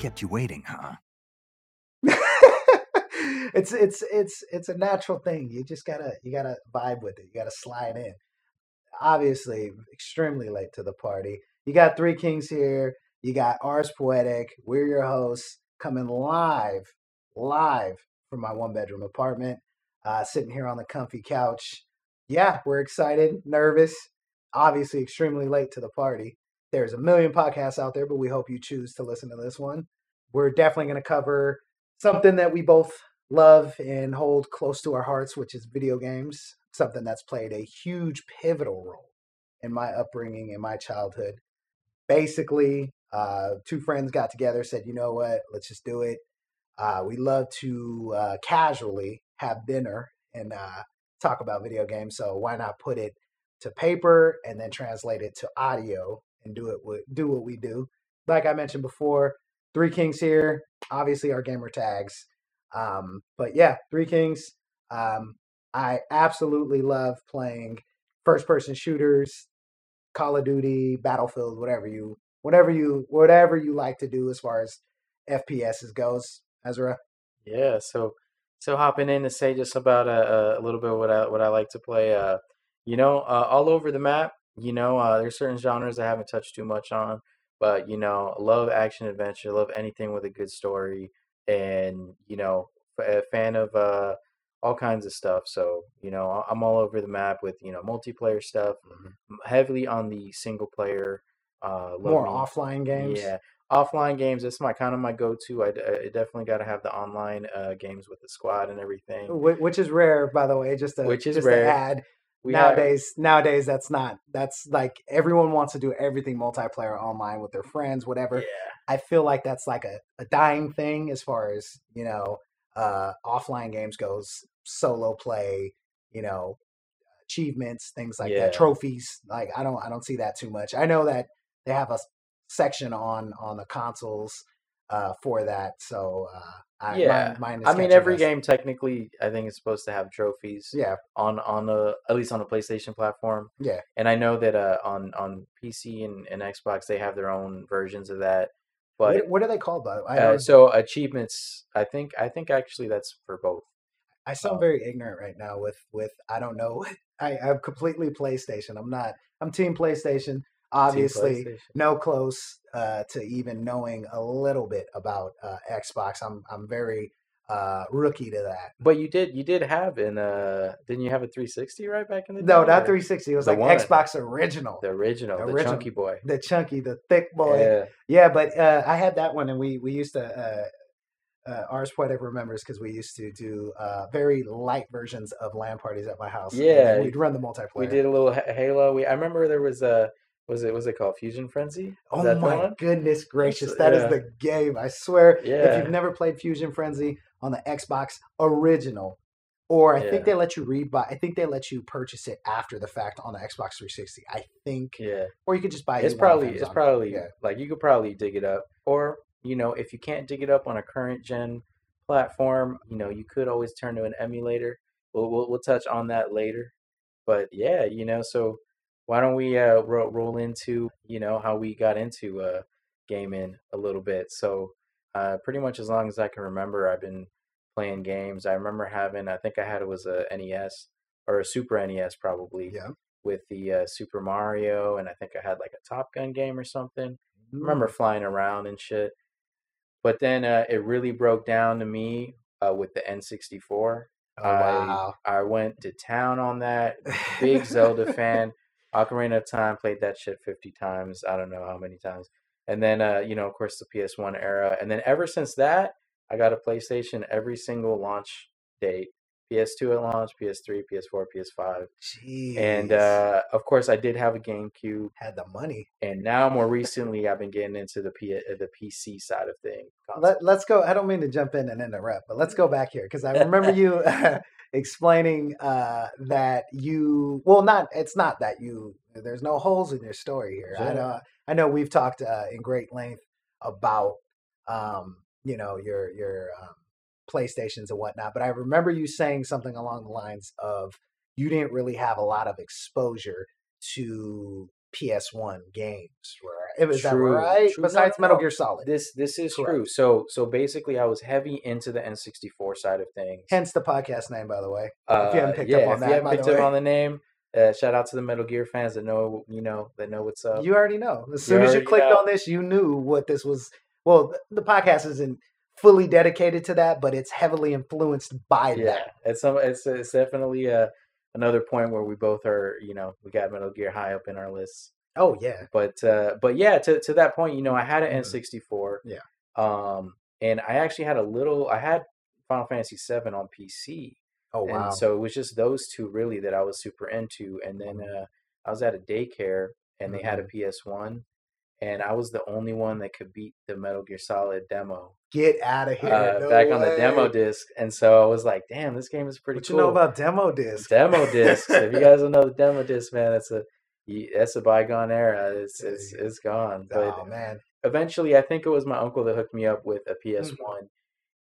Kept you waiting, huh? it's it's it's it's a natural thing. You just gotta you gotta vibe with it. You gotta slide in. Obviously, extremely late to the party. You got three kings here. You got Arze Poetic. We're your hosts coming live, live from my one bedroom apartment. Uh, sitting here on the comfy couch. Yeah, we're excited, nervous. Obviously, extremely late to the party. There's a million podcasts out there, but we hope you choose to listen to this one. We're definitely going to cover something that we both love and hold close to our hearts, which is video games, something that's played a huge pivotal role in my upbringing in my childhood. Basically, uh, two friends got together, said, you know what, let's just do it. Uh, we love to uh, casually have dinner and uh, talk about video games, so why not put it to paper and then translate it to audio and do it with, do what we do. Like I mentioned before, Three Kings here, obviously our gamer tags. Um, but yeah, Three Kings. Um, I absolutely love playing first person shooters, Call of Duty, Battlefield, whatever you whatever you whatever you like to do as far as FPSs goes, Ezra. Yeah, so so hopping in to say just about a, a little bit what I what I like to play. Uh, you know, uh, all over the map. You know, uh, there's certain genres I haven't touched too much on, but you know, love action adventure, love anything with a good story, and you know, a fan of uh, all kinds of stuff. So you know, I'm all over the map with you know multiplayer stuff, Mhm. heavily on the single player. Uh, love More me- offline games. Yeah, offline games. That's my kind of my go-to. I, d- I definitely got to have the online uh, games with the squad and everything. Wh- Which is rare, by the way. Just to Which is just rare. to add, We nowadays nowadays that's not that's like everyone wants to do everything multiplayer online with their friends whatever. Yeah, i feel like that's like a, a dying thing as far as you know uh offline games goes solo play you know achievements things like Yeah. that trophies like i don't i don't see that too much. I know that they have a section on on the consoles uh for that so uh I, Yeah. mine, mine I mean every us. game technically I think is supposed to have trophies yeah on on a at least on the PlayStation platform. yeah And I know that uh, on on PC and, and Xbox they have their own versions of that. But what, what are they called the I uh, so achievements, I think I think actually that's for both. I sound Um, very ignorant right now with with I don't know. I, I'm completely PlayStation. I'm not. I'm Team PlayStation. Obviously, no close uh, to even knowing a little bit about uh, Xbox. I'm I'm very uh, rookie to that. But you did you did have in uh didn't you have a 360 right back in the No, day, not or 360. It was like one. Xbox original, The original, The the, original. chunky boy. the chunky, the thick boy. Yeah. Yeah, but uh, I had that one, and we we used to. Uh, uh, Arze Poetic remembers because we used to do uh, very light versions of LAN parties at my house. Yeah, we'd run the multiplayer. We did a little Halo. We I remember there was a was it was it called Fusion Frenzy? Is Oh my goodness gracious, that is yeah. the game. I swear. Yeah. If you've never played Fusion Frenzy on the Xbox original, or I think they let you rebuy, I think they let you purchase it after the fact on the Xbox 360. I think, Yeah. or you could just buy. It. It's probably it's probably yeah. like you could probably dig it up, or you know if you can't dig it up on a current gen platform, you know you could always turn to an emulator. We'll we'll, we'll touch on that later, but yeah, you know so why don't we uh ro- roll into you know how we got into uh gaming a little bit. So uh pretty much as long as I can remember, I've been playing games. I remember having I think I had it was a NES or a Super NES probably Yeah. with the uh, Super Mario, and I think I had like a Top Gun game or something. I remember Mm. flying around and shit. But then uh, it really broke down to me uh, with the N64. Oh, wow. I I went to town on that. Big Zelda fan. Ocarina of Time played that shit fifty times. I don't know how many times. And then uh, you know, of course, the PS1 era. And then ever since that, I got a PlayStation every single launch date. PS2 at launch, PS3, PS4, PS5. Jeez. And uh, of course, I did have a GameCube. had the money. And now, more recently, I've been getting into the P- uh, the PC side of things. Let, let's go. I don't mean to jump in and interrupt, but let's go back here because I remember you explaining uh, that you. Well, not. It's not that you. There's no holes in your story here. I know. I know we've talked uh, in great length about um, you know your your um, PlayStations and whatnot, but I remember you saying something along the lines of you didn't really have a lot of exposure to PS1 games, right? Is that True, right? true. Besides no, Metal. Gear Solid. This this is Correct. true. So so basically, I was heavy into the N64 side of things. Hence the podcast name, by the way. Uh, if you haven't picked yeah, up on if that, you haven't picked up way. on the name, uh, shout out to the Metal Gear fans that know you know that know what's up. You already know. As soon as you clicked know. on this, you knew what this was. Well, the podcast isn't fully dedicated to that, but it's heavily influenced by yeah, that. it's some it's it's definitely uh, another point where we both are you know we got Metal Gear high up in our lists. Oh yeah. But uh, but yeah, to to that point, you know, I had an Mhm. N64. Yeah. Um, and I actually had a little. I had Final Fantasy VII on PC. Oh and wow. so it was just those two really that I was super into. And then Mhm. uh, I was at a daycare and they had a Mhm. PS1, and I was the only one that could beat the Metal Gear Solid demo Get out of here. uh, No back on the demo disc. And so I was like, "Damn, this game is pretty What cool." you know about demo disc? demo discs? if you guys don't know the demo disc, man, that's a that's a bygone era. It's it's it's gone. But Oh man. eventually i think it was my uncle that hooked me up with a Mm. ps1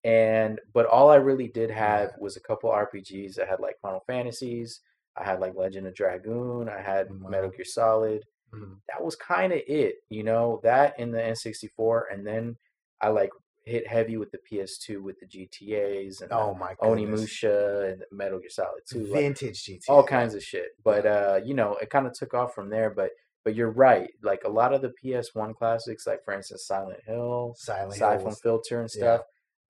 and but all i really did have was a couple rpgs i had like final fantasies i had like legend of dragoon i had metal gear solid Mhm. that was kind of it you know that in the n64 and then i like hit heavy with the ps2 with the gtas and Oh my goodness. onimusha and metal gear solid 2 like, Vintage GTA. all kinds of shit. But uh, you know, it kind of took off from there. But but you're right. Like a lot of the PS1 classics, like for instance, Silent Hill, Silent Siphon Filter, and yeah. stuff.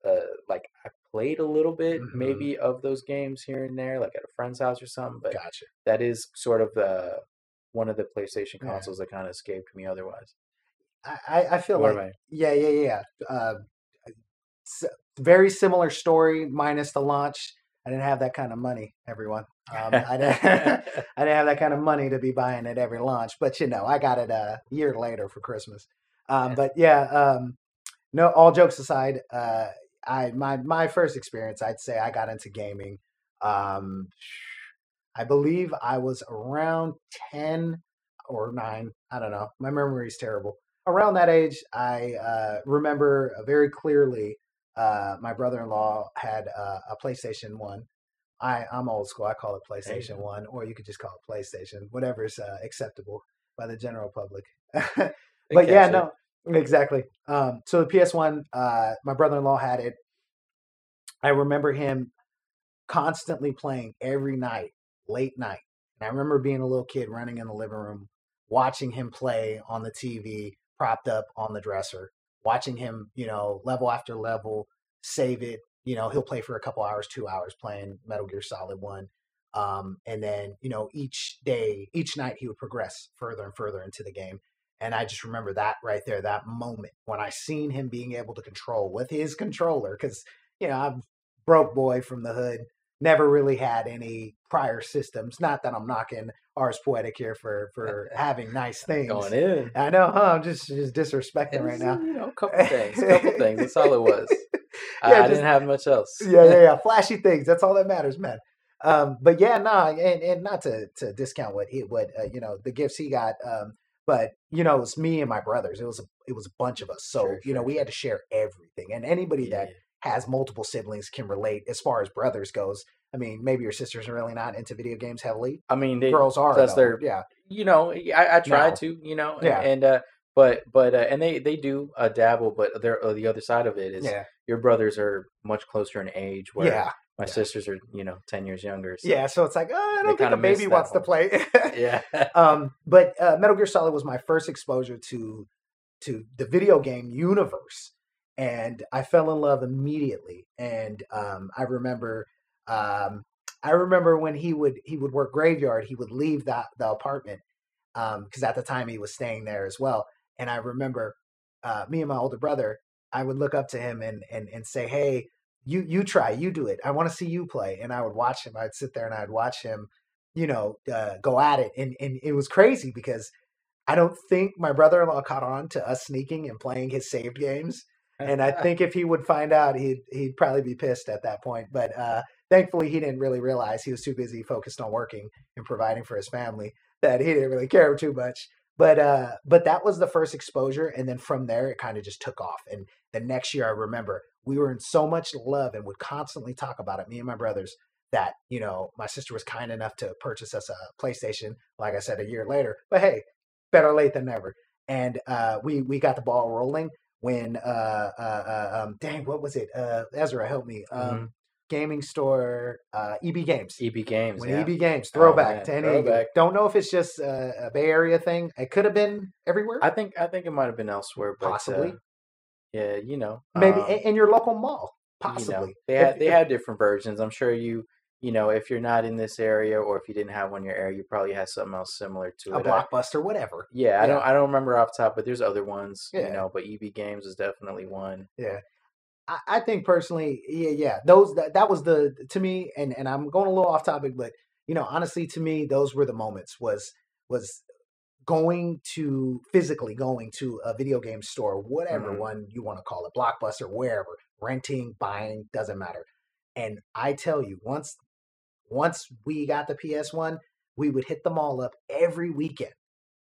Uh, like I played a little bit, Mhm. maybe of those games here and there, like at a friend's house or something. But Gotcha. that is sort of the one of the PlayStation Yeah. consoles that kind of escaped me. Otherwise, I, I, I feel like I? yeah, yeah, yeah. Uh, very similar story minus the launch. I didn't have that kind of money, everyone. Um, I, didn't, I didn't have that kind of money to be buying it every launch, but you know, I got it a year later for Christmas. Um, but yeah, um, no, all jokes aside, uh, I my my first experience, I'd say I got into gaming. Um, I believe I was around ten or nine. I don't know. My memory is terrible. Around that age, I uh, remember very clearly. Uh, my brother-in-law had uh, a PlayStation One. I I'm old school. I call it PlayStation go. One, or you could just call it PlayStation, whatever's uh, acceptable by the general public. But yeah, it. no, exactly. Um, so the PS One, uh, my brother-in-law had it. I remember him constantly playing every night, late night. And I remember being a little kid running in the living room, watching him play on the TV, propped up on the dresser, watching him, you know, level after level, save it. You know, he'll play for a couple hours, two hours playing Metal Gear Solid One. Um, and then, you know, each day, each night he would progress further and further into the game. And I just remember that right there, that moment when I seen him being able to control with his controller. Cause, you know, I'm broke boy from the hood, never really had any prior systems. Not that I'm knocking Arze Poetic here for for having nice things. going in. I know, huh? I'm just just disrespecting right now. You know, a couple things, a couple things. That's all it was. I, Yeah, I just- didn't have much else. yeah, yeah, yeah. Flashy things. That's all that matters, man. Um, but yeah, nah, and, and not to to discount what he what uh, you know the gifts he got. Um, but you know, it was me and my brothers. It was a it was a bunch of us. So Sure, you know, sure, we had to share everything. And anybody Yeah, that has multiple siblings can relate as far as brothers goes. I mean, maybe your sisters are really not into video games heavily. I mean, they, Girls are. that's though. their- yeah. you know, I, I tried No. to, you know, Yeah. and, and uh, but but uh, and they they do uh, dabble, but they're uh, the other side of it is Yeah. your brothers are much closer in age, where Yeah. my yeah. sisters are you know ten years younger. So, Yeah. So it's like, oh, I don't think a baby wants to play. yeah, um, but uh, Metal Gear Solid was my first exposure to to the video game universe, and I fell in love immediately. And um, I remember, um, I remember when he would he would work graveyard, he would leave the the apartment because at the time he was staying there as well. And I remember uh, me and my older brother, I would look up to him and and and say, hey. You you try, you do it. I want to see you play, and I would watch him. I'd sit there and I'd watch him, you know, uh, go at it. And and it was crazy because I don't think my brother-in-law caught on to us sneaking and playing his saved games. And I think if he would find out, he'd he'd probably be pissed at that point. But uh, thankfully, he didn't really realize he was too busy focused on working and providing for his family that he didn't really care too much. But uh, but that was the first exposure, and then from there, it kind of just took off. And the next year, I remember we were in so much love and would constantly talk about it, me and my brothers, that you know my sister was kind enough to purchase us a PlayStation. Like I said, a year later. But hey, better late than never. and uh, we we got the ball rolling when uh, uh, uh um, dang what was it? Uh, Ezra, help me. Um, Mhm. Gaming store, uh, EB Games. EB Games. When yeah. EB Games, Oh, throwback man, to any. throwback. Don't know if it's just a, a Bay Area thing. It could have been everywhere, I think I think it might have been elsewhere, but Possibly. uh, yeah, you know, maybe um, in, your local mall, you know, possibly. they If- had they if- had different versions. I'm sure you you know if you're not in this area or if you didn't have one in your area, you probably had something else similar to a it. I- blockbuster, whatever. yeah, I don't I don't remember off top, but there's other ones, Yeah. you know. But EB Games is definitely one. Yeah. I, I think personally, yeah, yeah. Those that, that was the to me, and and I'm going a little off topic, but you know, honestly, to me, those were the moments. Was was going to physically going to a video game store, whatever Mhm. one you want to call it, blockbuster, wherever, renting, buying, doesn't matter. And I tell you, once once we got the PS One, we would hit them all up every weekend,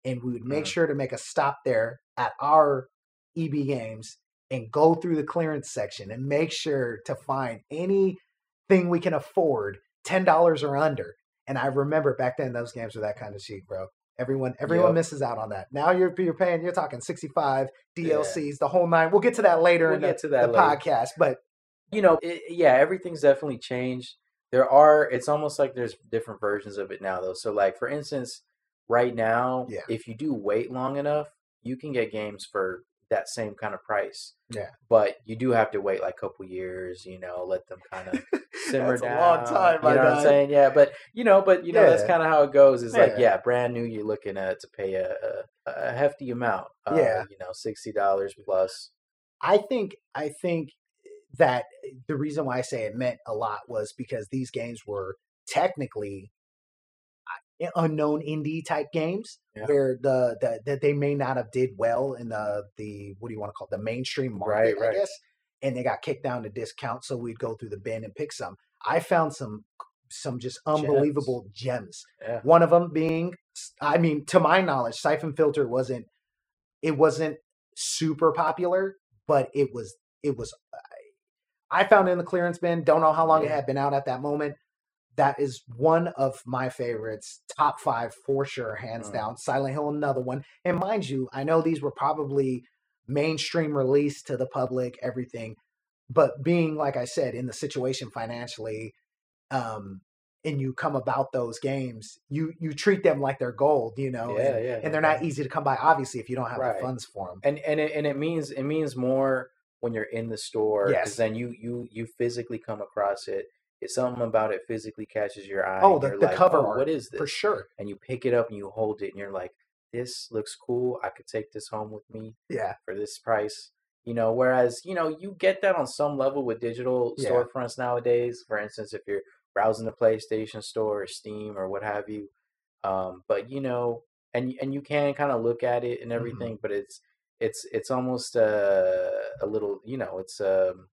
and we would make Mhm. sure to make a stop there at our EB Games and go through the clearance section and make sure to find anything we can afford, ten dollars or under. And I remember back then those games were that kind of cheap, bro. Everyone, everyone Yep. misses out on that. Now you're you're paying, you're talking sixty five DLCs, the whole nine. We'll get to that later We'll in the, the podcast, but you know, it, yeah, everything's definitely changed. There are, it's almost like there's different versions of it now, though. So, like for instance, right now, Yeah. if you do wait long enough, you can get games for that same kind of price. Yeah. But you do have to wait like a couple years, you know, let them kind of simmer That's a long time, You know what. I'm saying? Yeah, but you know, but you know, that's kind of how it goes. It's like, Yeah. yeah, brand new, you're looking at to pay a, a, a hefty amount. Uh, Yeah. you know, sixty dollars plus. I think I think that the reason why I say it meant a lot was because these games were technically uh, unknown indie type games Yeah. where the, the that they may not have did well in the the what do you want to call it, the mainstream market, Right, I guess, and they got kicked down to discount, so we'd go through the bin and pick some. I found some some just unbelievable gems. Yeah. One of them being, I mean, to my knowledge, Siphon Filter wasn't it wasn't super popular, but it was it was. I found in the clearance bin. Don't know how long it had been out at that moment. That is one of my favorites, top five for sure, hands Mm. down. Silent Hill, another one. And mind you, I know these were probably mainstream release to the public, everything, but being like I said in the situation financially, um, and you come about those games, you you treat them like they're gold, you know, Yeah, and, yeah, and they're not easy to come by. Obviously, if you don't have Right. the funds for them. and and it, and it means it means more when you're in the store Yes. because then you you you physically come across it it's something about it physically catches your eye Oh, the- the like, cover "Oh, what is this for sure. and you pick it up and you hold it and you're like this looks cool i could take this home with me Yeah, for this price you know whereas you know you get that on some level with digital Yeah. storefronts nowadays for instance if you're browsing the playstation store or steam or what have you um but you know and and you can kind of look at it and Mm-hmm. everything but it's it's it's almost uh, a little you know it's um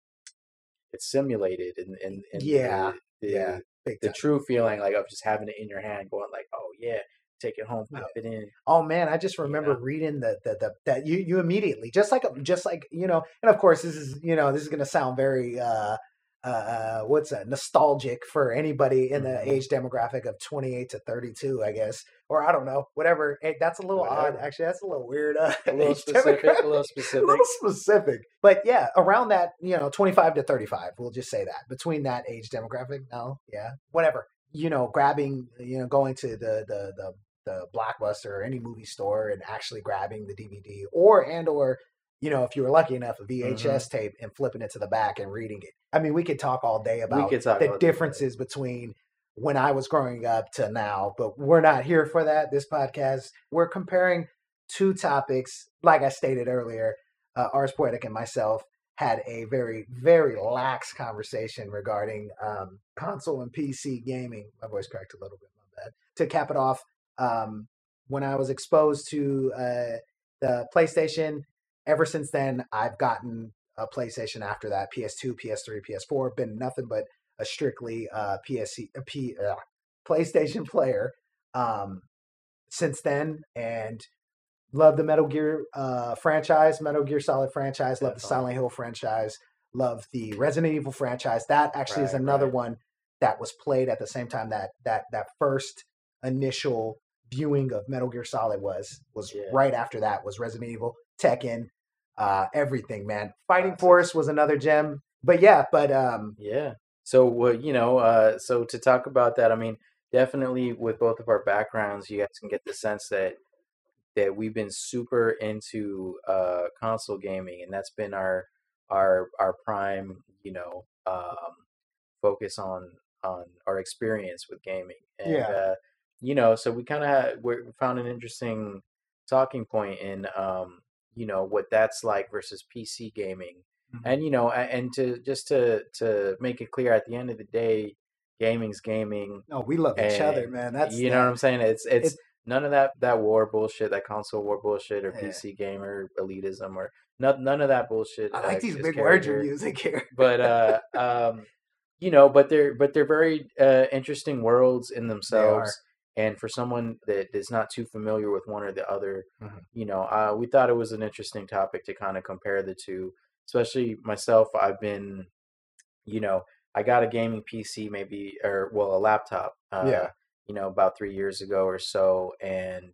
it's simulated and and, and Yeah, the, the, yeah, the true feeling like of just having it in your hand going like oh yeah take it home Yeah. pop it in Oh man, I just remember know? reading the, the the that you you immediately just like just like you know, and of course this is you know this is gonna sound very uh uh, what's that nostalgic for anybody in the Mhm. age demographic of 28 to 32 i guess or i don't know whatever Eh, that's a little odd actually that's a little weird uh, a little age specific a little a little specific but yeah around that you know 25 to 35 we'll just say that between that age demographic no yeah whatever you know grabbing you know going to the the the the blockbuster or any movie store and actually grabbing the dvd or and or you know if you were lucky enough a vhs Mhm. tape and flipping it to the back and reading it. I mean we could talk all day about the about that. differences between when i was growing up to now but we're not here for that. This podcast we're comparing two topics. Like i stated earlier uh, arze poetic and myself had a very very lax conversation regarding um, console and pc gaming. My voice cracked a little bit my bad. To cap it off um, when i was exposed to uh, the playstation ever since then i've gotten a playstation after that ps2 ps3 ps4 been nothing but a strictly uh, PSC, a P, uh, playstation player um, since then and love the metal gear uh, franchise metal gear solid franchise love the Definitely. silent hill franchise love the resident evil franchise that actually is another right. one that was played at the same time that that that first initial viewing of Metal Gear Solid was was Yeah. right after that was Resident Evil, Tekken, uh, everything, man. Fighting Force was another gem. But yeah, but um, Yeah. So you know, uh, so to talk about that, I mean, definitely with both of our backgrounds, you guys can get the sense that that we've been super into uh, console gaming, and that's been our our our prime, you know, um, focus on on our experience with gaming. And Yeah. uh, you know, so we kind of we found an interesting talking point in um, you know what that's like versus PC gaming Mhm. and you know and to just to to make it clear at the end of the day gaming's gaming no, we love each other, man. That's you know what i'm saying it's it's it- none of that that war bullshit that console war bullshit or Yeah. pc gamer elitism or none, none of that bullshit I uh, like these is big words you're using here. but uh um you know but they're but they're very uh interesting worlds in themselves and for someone that is not too familiar with one or the other Mhm. you know uh, we thought it was an interesting topic to kind of compare the two especially myself i've been you know i got a gaming pc maybe or well a laptop uh, Yeah. you know about three years ago or so and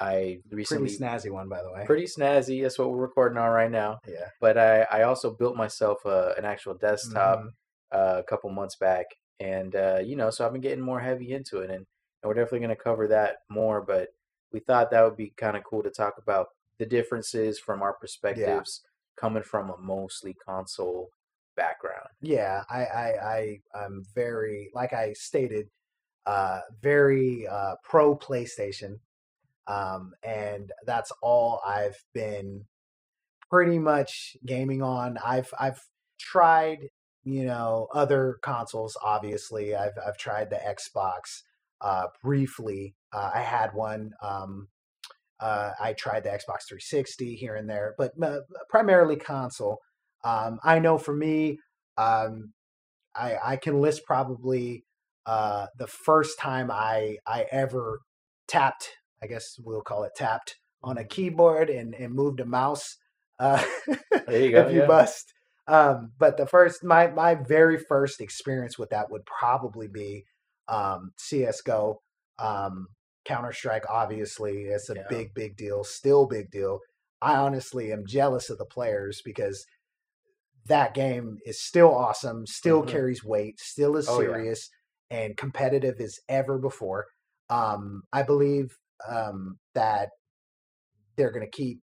i recently Pretty snazzy one, by the way. pretty snazzy that's what we're recording on right now yeah. but i i also built myself a, an actual desktop Mhm. uh, a couple months back, and uh, you know, so I've been getting more heavy into it, and, and we're definitely going to cover that more. But we thought that would be kind of cool to talk about the differences from our perspectives, coming from a mostly console background. yeah i i i i'm very like i stated uh very uh pro playstation um and that's all i've been pretty much gaming on i've i've tried you know other consoles obviously i've i've tried the xbox uh briefly uh, i had one um uh, I tried the Xbox 360 here and there, but uh, primarily console. Um, I know for me, um, I, I can list probably uh, the first time I I ever tapped. I guess we'll call it tapped on a keyboard and, and moved a mouse. Uh, There you go, if you yeah. must. Um, but the first, my my very first experience with that would probably be um, CS:GO. Um, Counter Strike, obviously, it's a Yeah. big, big deal. Still, big deal. I honestly am jealous of the players because that game is still awesome, still Mhm. carries weight, still is Oh, yeah. serious and competitive as ever before. Um, I believe um, that they're going to keep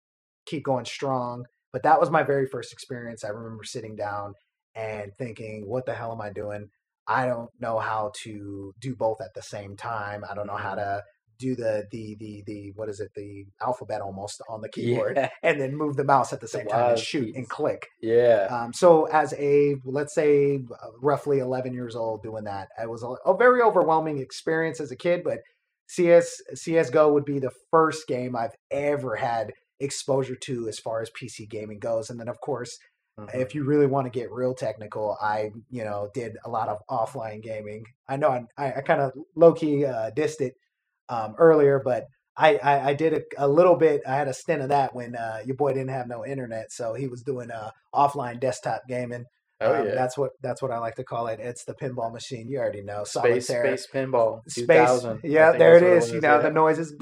keep going strong. But that was my very first experience. I remember sitting down and thinking, "What the hell am I doing? I don't know how to do both at the same time. I don't know how Mhm. to do the the the the what is it the alphabet almost on the keyboard Yeah, and then move the mouse at the same time and shoot and click yeah, um, so as a let's say uh, roughly 11 years old doing that it was a, a very overwhelming experience as a kid but cs csgo would be the first game i've ever had exposure to as far as pc gaming goes and then of course Mhm. if you really want to get real technical i you know did a lot of offline gaming i know i, I kind of low-key uh, dissed it um, earlier but I, I, I did a, a little bit. I had a stint of that when uh, your boy didn't have no internet, so he was doing uh, offline desktop gaming. Oh Um, yeah, that's what that's what I like to call it. It's the pinball machine. You already know. space Solitaire, space pinball, space. Yeah, there it is. You know the noises,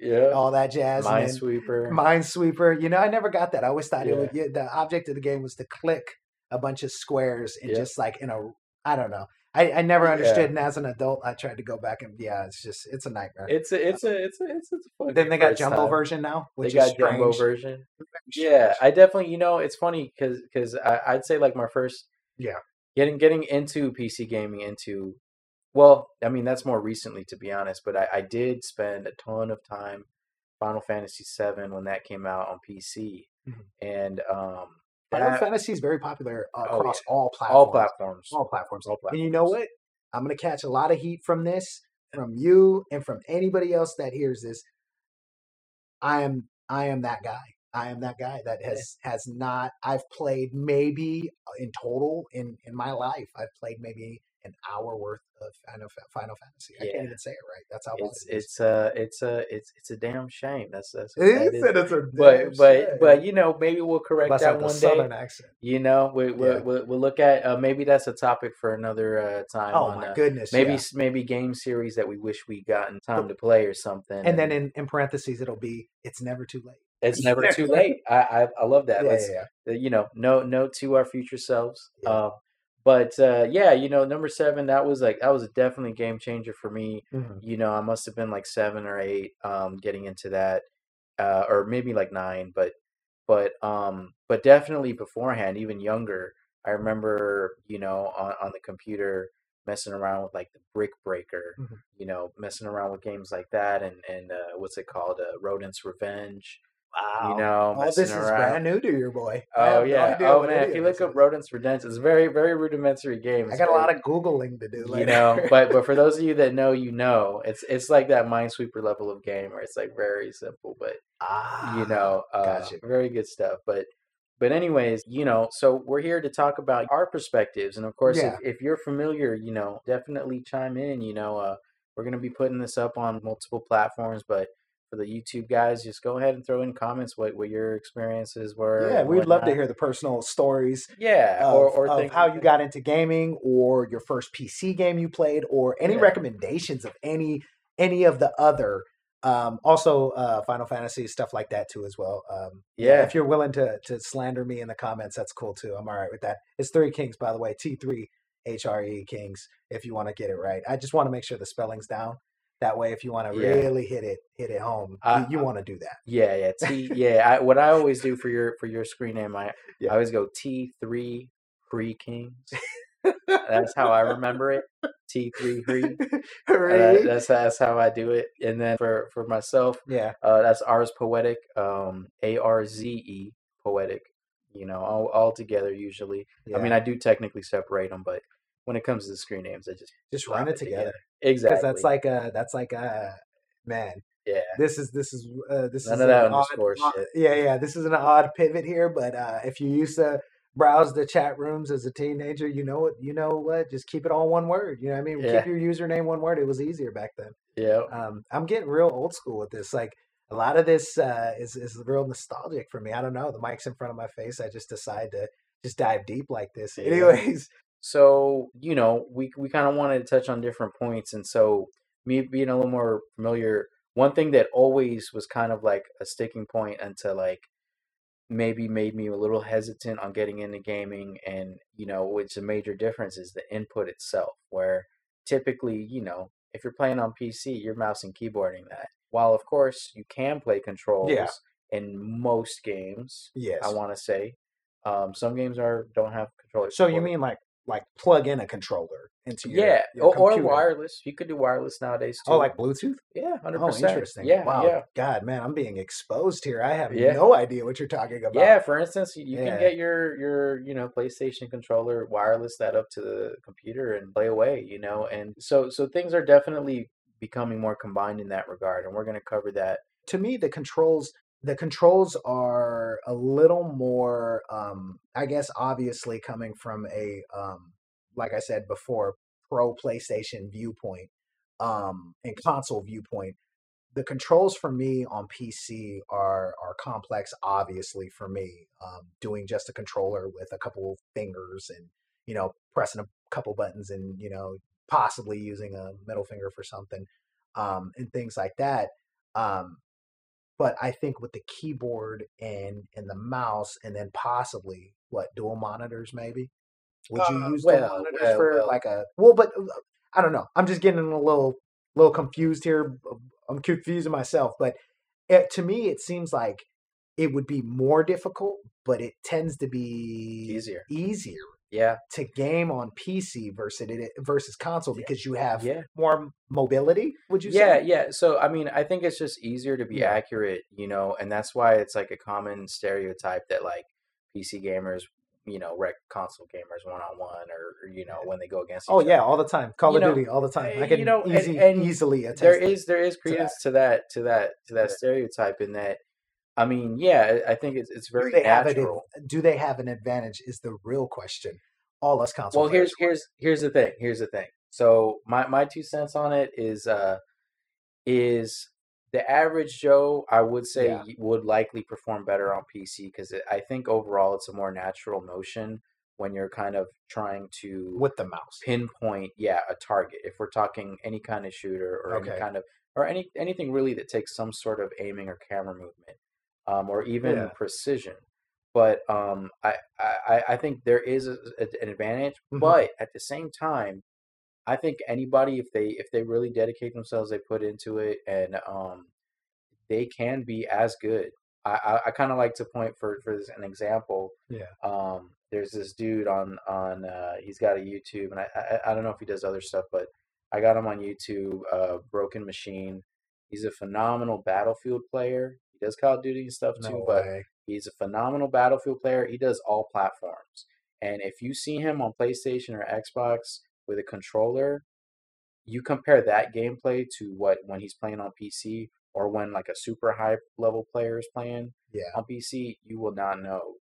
Yeah, all that jazz. Minesweeper. Minesweeper. You know, I never got that. I always thought it Yeah. was yeah, the object of the game was to click a bunch of squares and Yeah. just like in a. I don't know. I, I never Yeah. understood, and as an adult, I tried to go back and yeah, it's just it's a nightmare. It's a it's a it's a it's, a fun. then they got jumbo time. version now, They got is strange. jumbo version. Yeah. I definitely, you know, it's funny because because I'd say like my first, Yeah. getting getting into PC gaming into, well, I mean that's more recently to be honest, but I, I did spend a ton of time Final Fantasy VII when that came out on PC, Mhm. and um, Final that- Fantasy is very popular uh, Oh, across all platforms. all platforms, all platforms. all platforms. And you know what? I'm gonna catch a lot of heat from this, from you, and from anybody else that hears this. I am I am that guy. I am that guy that has has not. I've played maybe uh, in total in in my life. I've played maybe an hour worth of Final Final Fantasy. I Yeah. can't even say it right. That's how It's it it's uh it's a it's it's a damn shame. That's that's It that is, it's a But damn but shame. but you know maybe we'll correct Plus, that one southern day. accent. You know we we Yeah. we'll, we'll look at uh, maybe that's a topic for another uh, time. Oh on, my uh, goodness! maybe yeah. maybe game series that we wish we gotten time to play or something. And then in, in parentheses, it'll be it's never too late. it's never too late. I I, I love that. Yeah, yeah, uh, you know no note to our future selves. Yeah. Um, but uh, yeah, you know number seven that was like that was a definitely game changer for me. Mhm. you know, I must have been like seven or eight, um, getting into that, uh, or maybe like nine, but, but, um, but definitely beforehand, even younger. I remember, you know, on, on the computer messing around with like the Brick Breaker, Mhm. you know, messing around with games like that, and and uh, what's it called, uh, Rodent's Revenge. Wow. You know, All this is around. brand new to your boy. Oh no yeah. idea Oh man, if you look up rodents for Revenge, it's a very very rudimentary game. I It's got a lot of googling to do. Later. you know but but for those of you that know you know it's it's like that minesweeper level of game where it's like very simple but ah, you know uh, gotcha. very good stuff but but anyways you know so we're here to talk about our perspectives and of course Yeah. if, if you're familiar you know definitely chime in you know uh we're going to be putting this up on multiple platforms but for the youtube guys just go ahead and throw in comments what, what your experiences were Yeah, we'd love to hear the personal stories yeah of, or, or of how you got into gaming, or your first PC game you played, or any Yeah. recommendations of any any of the other. Um, also, uh, Final Fantasy stuff like that too, as well. Um, Yeah. if you're willing to to slander me in the comments, that's cool too. I'm all right with that. It's Three Kings, by the way. T three H R E Kings. If you want to get it right, I just want to make sure the spelling's down. That way, if you want to Yeah. really hit it hit it home, I- you, you want to do that. Yeah, yeah. T yeah. I, what I always do for your for your screen name, I Yeah. I always go T three Free Kings. That's how I remember it. T three Free. Uh, that's that's how I do it. And then for for myself, yeah, uh, that's Arze Poetic. Um, A R Z E Poetic. You know, all all together usually. yeah. I mean, I do technically separate them, but when it comes to the screen names, I just just run it together. Exactly. because that's like a that's like a man. yeah. This is this is uh, this None is of that an odd- underscore odd- shit. Yeah, yeah. This is an odd pivot here, but uh, if you used to browse the chat rooms as a teenager, you know what you know what. Just keep it all one word. You know what I mean? Yeah. Keep your username one word. It was easier back then. Yeah. Um, I'm getting real old school with this. Like a lot of this uh, is is real nostalgic for me. I don't know. The mic's in front of my face. I just decide to just dive deep like this. Yeah. Anyways, So, you know, we we kind of wanted to touch on different points and so me being a little more familiar, one thing that always was kind of like a sticking point until like maybe made me a little hesitant on getting into gaming and, you know, which a major difference is the input itself where typically, you know, if you're playing on PC, you're mouse and keyboarding that. While of course you can play controls in most games, yes. I want to say. Um, some games are don't have controllers. So you mean like like plug in a controller into your Yeah, your or, or wireless. You could do wireless nowadays oh, too. Oh, like Bluetooth? yeah, hundred Oh, percent. interesting. Yeah, wow. yeah, God, man, I'm being exposed here. I have Yeah. no idea what you're talking about. yeah. For instance, you, you Yeah. can get your your you know PlayStation controller wireless that up to the computer and play away. You know, and so so things are definitely becoming more combined in that regard, and we're going to cover that. To me, the controls the controls are a little more um I guess obviously coming from a um like I said before, pro PlayStation viewpoint, um and console viewpoint. The controls for me on PC are are complex, obviously for me. Um, doing just a controller with a couple of fingers and you know pressing a couple buttons and you know possibly using a middle finger for something um, and things like that. Um, but I think with the keyboard and and the mouse and then possibly what dual monitors maybe. Would you Uh, use dual well, monitors well, for well. like a well? But uh, I don't know. I'm just getting a little little confused here. I'm confusing myself, but it, to me, it seems like it would be more difficult, but it tends to be Easier. easier Yeah, to game on PC versus it versus console because you have yeah. more mobility. Would you Yeah, say? yeah. So I mean, I think it's just easier to be Yeah. accurate, you know, and that's why it's like a common stereotype that like PC gamers, you know, wreck console gamers one on one, or you know when they go against. Oh each yeah, all the time. Call You of know, Duty all the time. I eh, can you know, easy, and easily attest. there that. is there is that. credence to that to that to that Yeah. stereotype in that. I mean, yeah, I think it's it's very have it? Do they have an advantage? Is the real question. all us console. Well, here's here's here's the thing. Here's the thing. So my my two cents on it is uh is the average Joe, I would say, Yeah. would likely perform better on PC because I think overall it's a more natural motion when you're kind of trying to with the mouse. pinpoint, yeah, a target. If we're talking any kind of shooter or Okay. any kind of or any anything really that takes some sort of aiming or camera movement, um, or even Yeah. precision. But um, I, I I think there is a, a- an advantage, Mhm. but at the same time, I think anybody if they if they really dedicate themselves, they put into it, and um, they can be as good. I I, I kind of like to point for for this, an example. Yeah. Um, there's this dude on on uh, he's got a YouTube, and I, I I don't know if he does other stuff, but I got him on YouTube. Uh, Broken Machine. He's a phenomenal Battlefield player. He does Call of Duty and stuff too, but. He's a phenomenal Battlefield player. He does all platforms. And if you see him on PlayStation or Xbox with a controller, you compare that gameplay to what when he's playing on PC or when like a super high level player is playing Yeah. on PC, you will not know.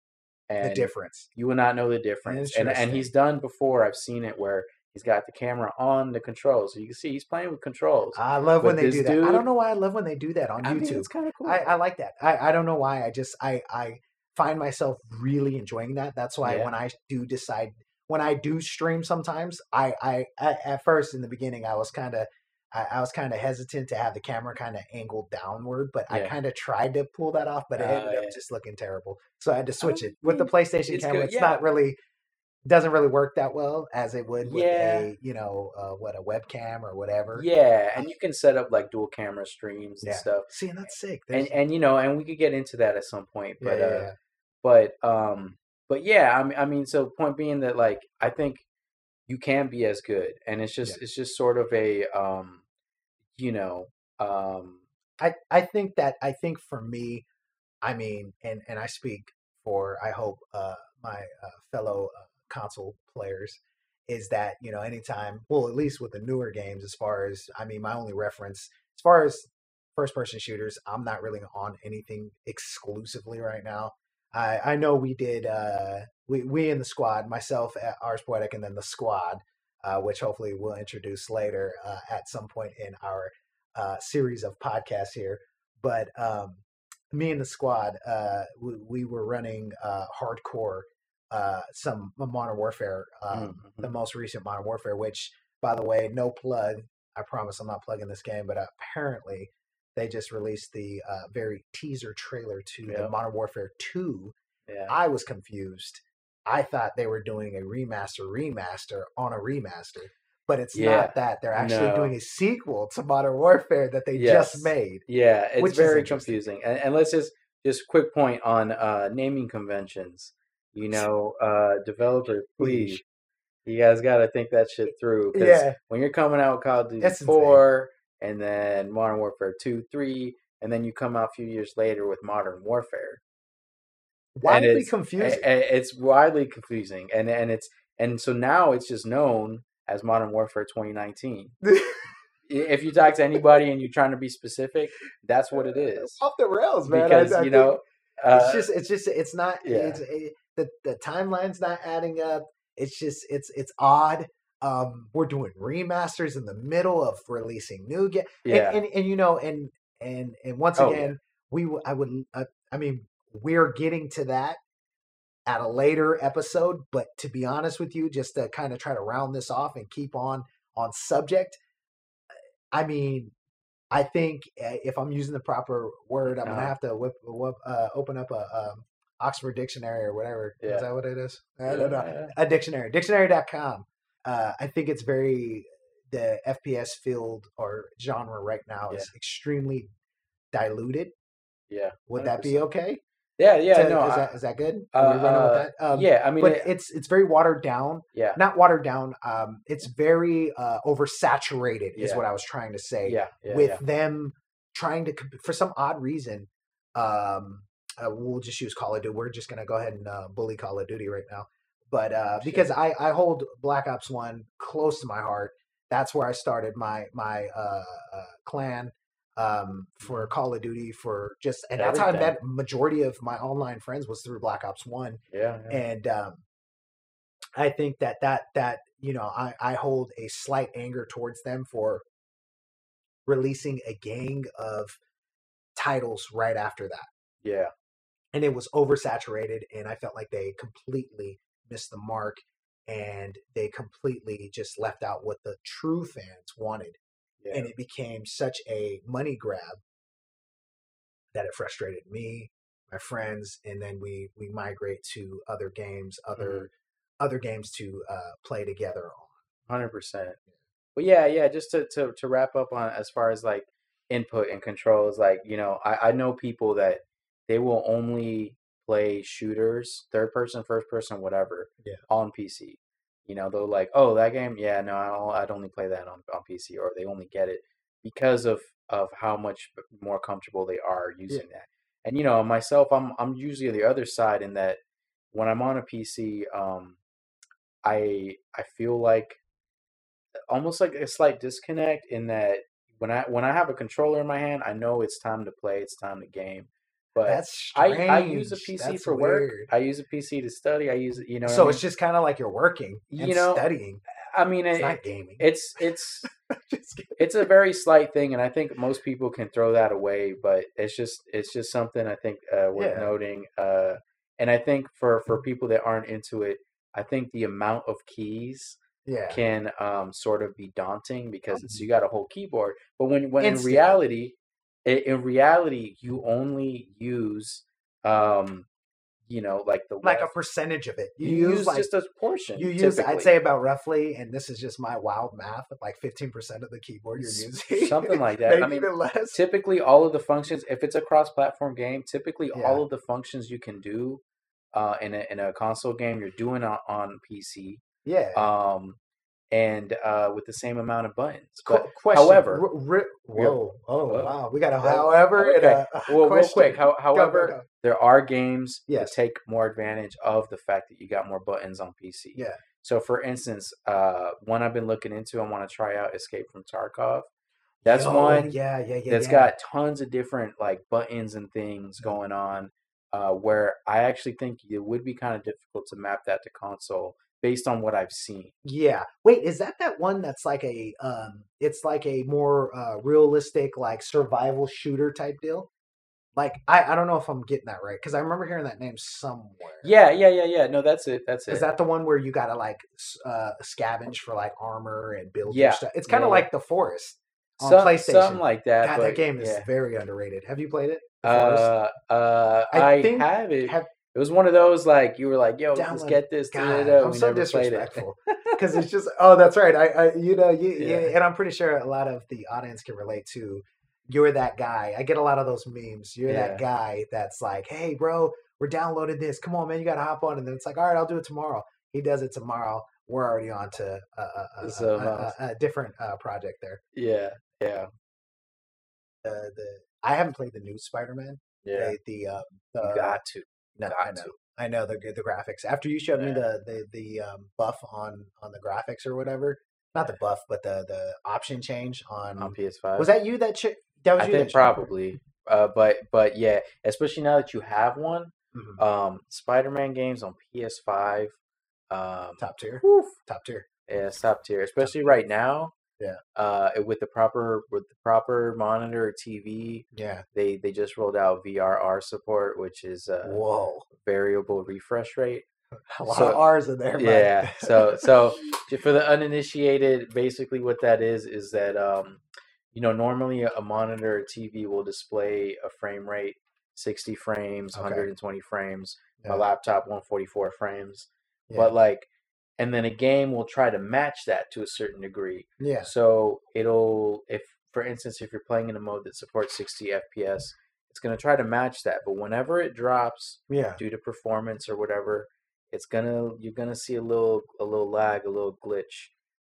The difference. you will not know the difference. And and he's done before. I've seen it where he's got the camera on the controls, so you can see he's playing with controls. I love But when they do that. I don't know why I love when they do that on I YouTube. it's kind of cool. I, I like that. I, I don't know why. I just I I find myself really enjoying that. That's why Yeah. when I do decide when I do stream sometimes, I I at, at first in the beginning I was kind of I, I was kind of hesitant to have the camera kind of angled downward, but I kind of tried to pull that off, but it ended up uh, yeah. just looking terrible. So I had to switch it with the PlayStation camera. good, It's yeah. not really doesn't really work that well as it would with Yeah. a you know uh, what a webcam or whatever. yeah, and you can set up like dual camera streams and Yeah. stuff. See, and that's sick. and There's- and you know, and we could get into that at some point, but yeah, uh, but um, but yeah, I mean, I mean, so point being that like I think you can be as good, and it's just it's just sort of a um, you know, um, I, I think that I think for me, I mean, and and I speak for I hope uh, my uh, fellow uh, console players is that you know anytime well at least with the newer games as far as I mean my only reference as far as first person shooters I'm not really on anything exclusively right now. I I know we did uh we we in the squad myself at Arze Poetic and then the squad uh, which hopefully we'll introduce later uh, at some point in our uh, series of podcasts here. But um, me and the squad, uh, we, we were running uh, hardcore, uh, some Modern Warfare, um, mhm. the most recent Modern Warfare. Which, by the way, no plug. I promise I'm not plugging this game, but apparently they just released the uh, very teaser trailer to the Modern Warfare Two. yeah, I was confused. I thought they were doing a remaster, remaster on a remaster, but it's Yeah. not that. They're actually No. doing a sequel to Modern Warfare that they Yes. just made. yeah, it's very confusing. And, and let's just just quick point on uh, naming conventions. You know, uh, developer, please, you guys got to think that shit through. 'cause Yeah. when you're coming out with Call of Duty That's insane. 4 and then Modern Warfare 2, 3, and then you come out a few years later with Modern Warfare. Widely it's- confusing. It's widely confusing. And and it's and so now it's just known as Modern Warfare 2019. If you talk to anybody and you're trying to be specific, that's what it is. Off the rails, man. Because I you know, uh, it's just, it's just, it's not. yeah. It's it, the the timeline's not adding up. It's just, it's, it's odd. Um, we're doing remasters in the middle of releasing new game. yeah, and, and and you know and and and once Oh, yeah. again we I would uh, i mean we're getting to that at a later episode but to be honest with you just to kind of try to round this off and keep on on subject i mean i think uh, if i'm using the proper word i'm Uh-huh. gonna have to whip, whip, uh, open up a um, oxford dictionary or whatever Yeah. is that what it is i don't know Yeah. a dictionary dictionary.com uh, i think it's very the fps field or genre right now is extremely diluted yeah, would that be okay yeah, yeah. To- no, is, I- that, is that good Are we running uh, with that? Um, yeah. I mean, but it- it's it's very watered down yeah, not watered down um it's very uh oversaturated is what i was trying to say yeah, yeah, with yeah. them trying to for some odd reason um uh, we'll just use call of duty we're just gonna go ahead and uh, bully call of duty right now but uh because i i hold black ops 1 close to my heart that's where i started my my uh, uh clan um for call of duty for just and that's how i met majority of my online friends was through black ops 1 yeah, yeah. and um I think that that that you know I I hold a slight anger towards them for releasing a gang of titles right after that. Yeah. And it was oversaturated and i felt like they completely missed the mark and they completely just left out what the true fans wanted Yeah. and it became such a money grab that it frustrated me my friends and then we we migrate to other games other other games to uh play together on Hundred percent. But yeah, yeah. Just to, to to wrap up on as far as like input and controls, like you know, I I know people that they will only play shooters, third person, first person, whatever, Yeah. on PC. You know, they're like, oh, that game, yeah, no, I'll, I'd only play that on on PC, or they only get it because of of how much more comfortable they are using that. And you know, myself, I'm I'm usually the other side in that when I'm on a PC, um, I I feel like almost like a slight disconnect in that when I when I have a controller in my hand, I know it's time to play, it's time to game. But that's I strange. I use a PC That's for work. I use a PC to study. I use it, you know. what I so mean? it's just kind of like you're working You know, studying I mean, it's it, not gaming it's it's Just it's a very slight thing, and I think most people can throw that away. But it's just it's just something I think uh, worth Yeah. noting. Uh, and I think for for people that aren't into it, I think the amount of keys yeah can um, sort of be daunting because it's you got a whole keyboard. But when when in reality, i- in reality, you only use um, you know like the like a percentage of it you, you use, use like just a portion. You use, I'd say about roughly, and this is just my wild math, like 15% of the keyboard you're using. something like that. I Maybe mean, even less. typically all of the functions if it's a cross-platform game typically Yeah. all of the functions you can do uh, in, a, in a console game you're doing on, on pc Yeah. um, and uh, with the same amount of buttons Qu- but question. however- R- r- whoa. Oh, wow. We got a however Okay. a, a well, real quick how, Go, go, however go. there are games Yes. that take more advantage of the fact that you got more buttons on pc Yeah. so for instance uh, one i've been looking into i want to try out escape from tarkov that's Yo, one Yeah, yeah, yeah. that's yeah. got tons of different like buttons and things going on uh, where i actually think it would be kind of difficult to map that to console based on what i've seen Yeah. Wait, is that that one that's like a um it's like a more uh realistic like survival shooter type deal? Like I I don't know if I'm getting that right cuz I remember hearing that name somewhere. yeah yeah yeah yeah no that's it that's it Is that the one where you got to like uh scavenge for like armor and build Yeah. your stuff? It's kind of Yeah, yeah. like The Forest on Some- PlayStation. something like that God, but that game is yeah. very underrated. Have you played it? Uh, uh, I I, think- have it have- it was one of those like you were like yo let's get this God, da-da-da, I'm we so never played it disrespectful because it's just oh that's right. I, I you know you, you- Yeah. and I'm pretty sure a lot of the audience can relate to. You're that guy. I get a lot of those memes. You're Yeah. that guy that's like, hey, bro, we're downloading this. Come on, man, you got to hop on. And then it's like, all right, I'll do it tomorrow. He does it tomorrow. We're already on to a, a, So, a, a, different uh, project there. yeah yeah Uh, the I haven't played the new Spider-Man. yeah The, the, um, you the got to no, I know. to. I know the the graphics. After you showed me the the the um, buff on on the graphics or whatever, not the buff, but the the option change on. on ps5 was that you that ch- that was I you? think that showed me? probably. Uh, but but yeah, especially now that you have one, Mhm. um, Spider-Man games on PS5, um, top tier, woof, top tier. yeah, it's top tier. Especially right now, Yeah. Uh, with the proper with the proper monitor or TV, Yeah. they they just rolled out VRR support, which is uh, Whoa, variable refresh rate. a lot so- of R's in there. Yeah. So so for the uninitiated, basically what that is is that um, you know, normally a monitor or TV will display a frame rate 60 frames, Okay. 120 frames. My Yeah. laptop 144 frames. Yeah. But like and then a game will try to match that to a certain degree. yeah, So it'll if for instance if you're playing in a mode that supports 60 FPS, it's going to try to match that. But whenever it drops yeah, due to performance or whatever, it's gonna you're gonna see a little a little lag, a little glitch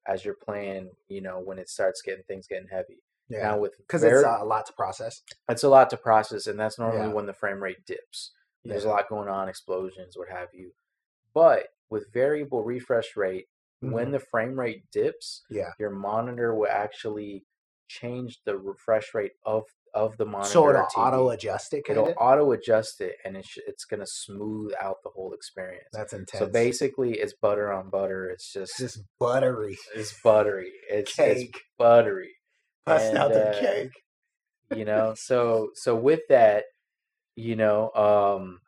as you're playing. You know when it starts getting things getting heavy. yeah. Now with Because it's a lot to process. it's a lot to process, and that's normally Yeah. when the frame rate dips. There's a lot going on, explosions, what have you. But with variable refresh rate, when Mhm. the frame rate dips, Yeah. your monitor will actually change the refresh rate of of the monitor. So it'll auto adjust it. It'll auto adjust it, and it's it's gonna smooth out the whole experience. That's intense. So basically, it's butter on butter. It's just it's just buttery it's buttery. It's it's cake. buttery. Bust out the uh, cake. you know so so with that you know um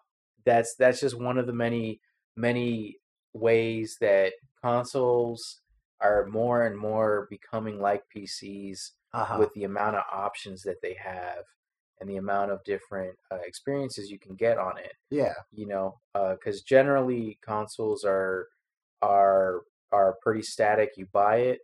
that's that's just one of the many many ways that consoles are more and more becoming like PCs Uh-huh. with the amount of options that they have and the amount of different uh, experiences you can get on it yeah. you know because generally consoles are are are pretty static you buy it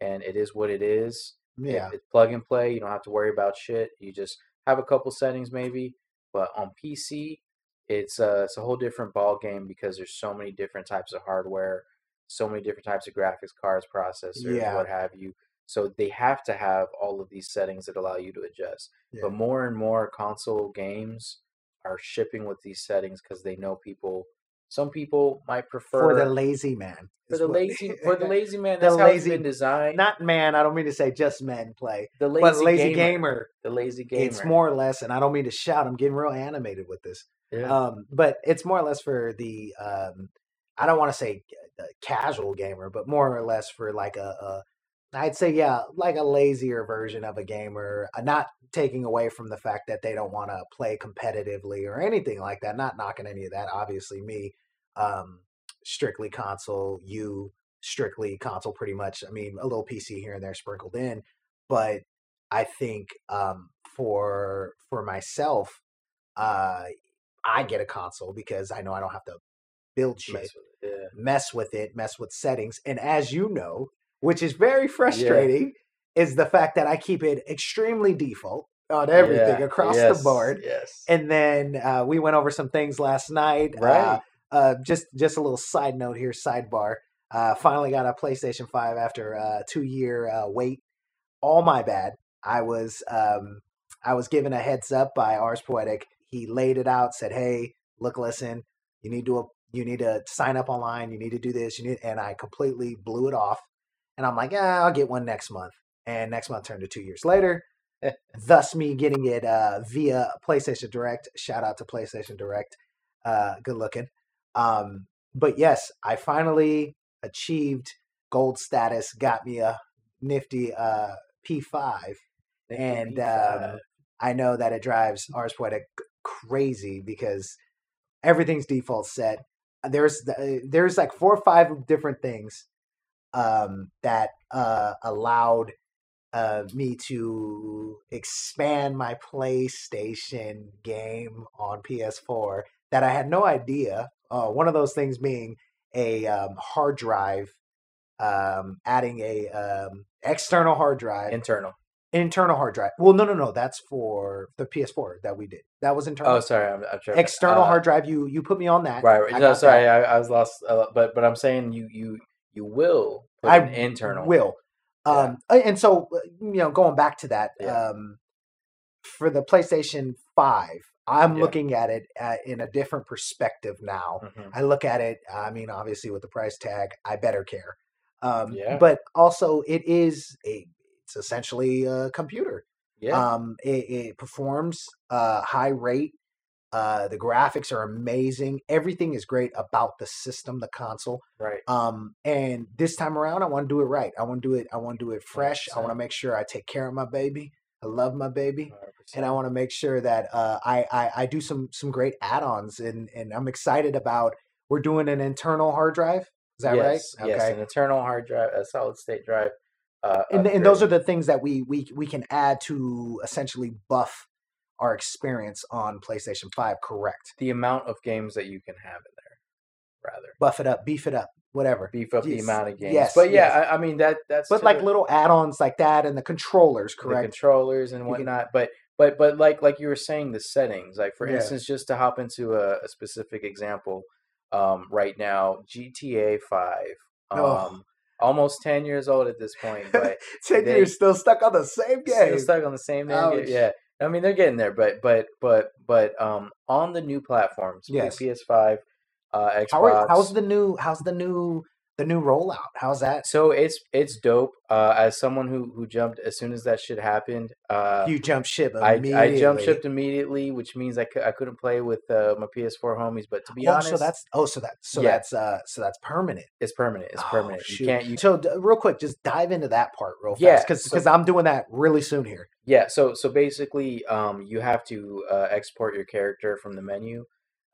and it is what it is it- Yeah. it's plug and play. You don't have to worry about shit. You just have a couple settings maybe. But on PC, it's a it's a whole different ball game because there's so many different types of hardware, so many different types of graphics cards, processors, Yeah. what have you. So they have to have all of these settings that allow you to adjust. Yeah. But more and more console games are shipping with these settings because they know people. Some people might prefer For the lazy man. for the what- lazy for the lazy man. The That's how lazy- it's been designed. Not man. I don't mean to say just men play, the lazy, but lazy gamer, gamer. The lazy gamer. It's more or less, and I don't mean to shout. I'm getting real animated with this. Yeah. Um, but it's more or less for the um, I don't want to say casual gamer, but more or less for like a, a I'd say yeah, like a lazier version of a gamer. uh, Not taking away from the fact that they don't want to play competitively or anything like that. Not knocking any of that. Obviously, me, um, strictly console. You strictly console. Pretty much. I mean, a little PC here and there sprinkled in, but I think um, for for myself, uh, I get a console because I know I don't have to build shit, Mess with it, mess with it, mess with settings. And as you know, which is very frustrating, is the fact that I keep it extremely default on everything Yeah, across yes, the board. Yes. And then uh, we went over some things last night. Uh, right. uh, just just a little side note here, sidebar. Uh, finally got a PlayStation Five after a two year uh, wait. All my bad. I was um, I was given a heads up by Arze Poetic. He laid it out, said, "Hey, look, listen, you need to you need to sign up online. You need to do this. You need," and I completely blew it off. And I'm like, "Yeah, I'll get one next month." And next month turned to two years later. thus, me getting it uh, via PlayStation Direct. Shout out to PlayStation Direct. Uh, good looking. Um, but yes, I finally achieved gold status. Got me a nifty uh, P5, and um, I know that it drives Arze Poetic crazy because everything's default set. There's there's like four or five different things um, that uh, allowed uh, me to expand my PlayStation game on PS4 that I had no idea. Uh, one of those things being a um, hard drive, um, adding a um, external hard drive, internal. Internal hard drive. Well, no, no, no, that's for the PS4 that we did. That was internal. Oh, sorry, I'm, I'm sure. external uh, hard drive. You you put me on that. Right. right. I No, sorry. I, I was lost. Uh, but but I'm saying you you you will put I an internal. will. Um, and so uh, you know, going back to that, Yeah. um, for the PlayStation Five, I'm Yeah. looking at it at, in a different perspective now. Mhm. I look at it. I mean, obviously, with the price tag, I better care. Um, Yeah. But also, it is a. It's essentially a computer. Yeah. Um, it, it performs uh, high rate. Uh, the graphics are amazing. Everything is great about the system, the console. right. Um, and this time around, I want to do it right. I want to do it. I want to do it fresh. I want to make sure I take care of my baby. I love my baby, 100%. and I want to make sure that uh, I, I I do some some great add-ons. And and I'm excited about. We're doing an internal hard drive. Is that yes, right? Yes, an internal hard drive, a solid state drive. Uh, and, and those are the things that we we we can add to essentially buff our experience on PlayStation 5 correct the amount of games that you can have in there. Rather buff it up beef it up whatever beef up the amount of games. yes, but yeah, yes. I, I mean that that's but like the- little add-ons like that and the controllers the correct controllers and whatnot. But but but like like you were saying, the settings. Like for Yeah. instance, just to hop into a, a specific example, um, right now GTA Five, um, Oh. Almost ten years old at this point, but 10 they- years still stuck on the same game still stuck on the same game. Yeah, I mean they're getting there, but but but but um, on the new platforms, Yes. PS5, uh, Xbox. How are, how's the new how's the new the new rollout? How's that? So it's it's dope. Uh, as someone who who jumped as soon as that shit happened, uh, You jump ship I immediately. I jump shipped immediately, which means I, cou- I couldn't play with uh, my PS4 homies. But to be oh, honest, so that's oh, so that so Yeah. that's uh, so that's permanent. it's permanent. It's Oh, permanent. shoot. You can't. You so d- real quick, just dive into that part real Yeah, fast, because so- I'm doing that really soon here. Yeah, so so basically, um, you have to uh, export your character from the menu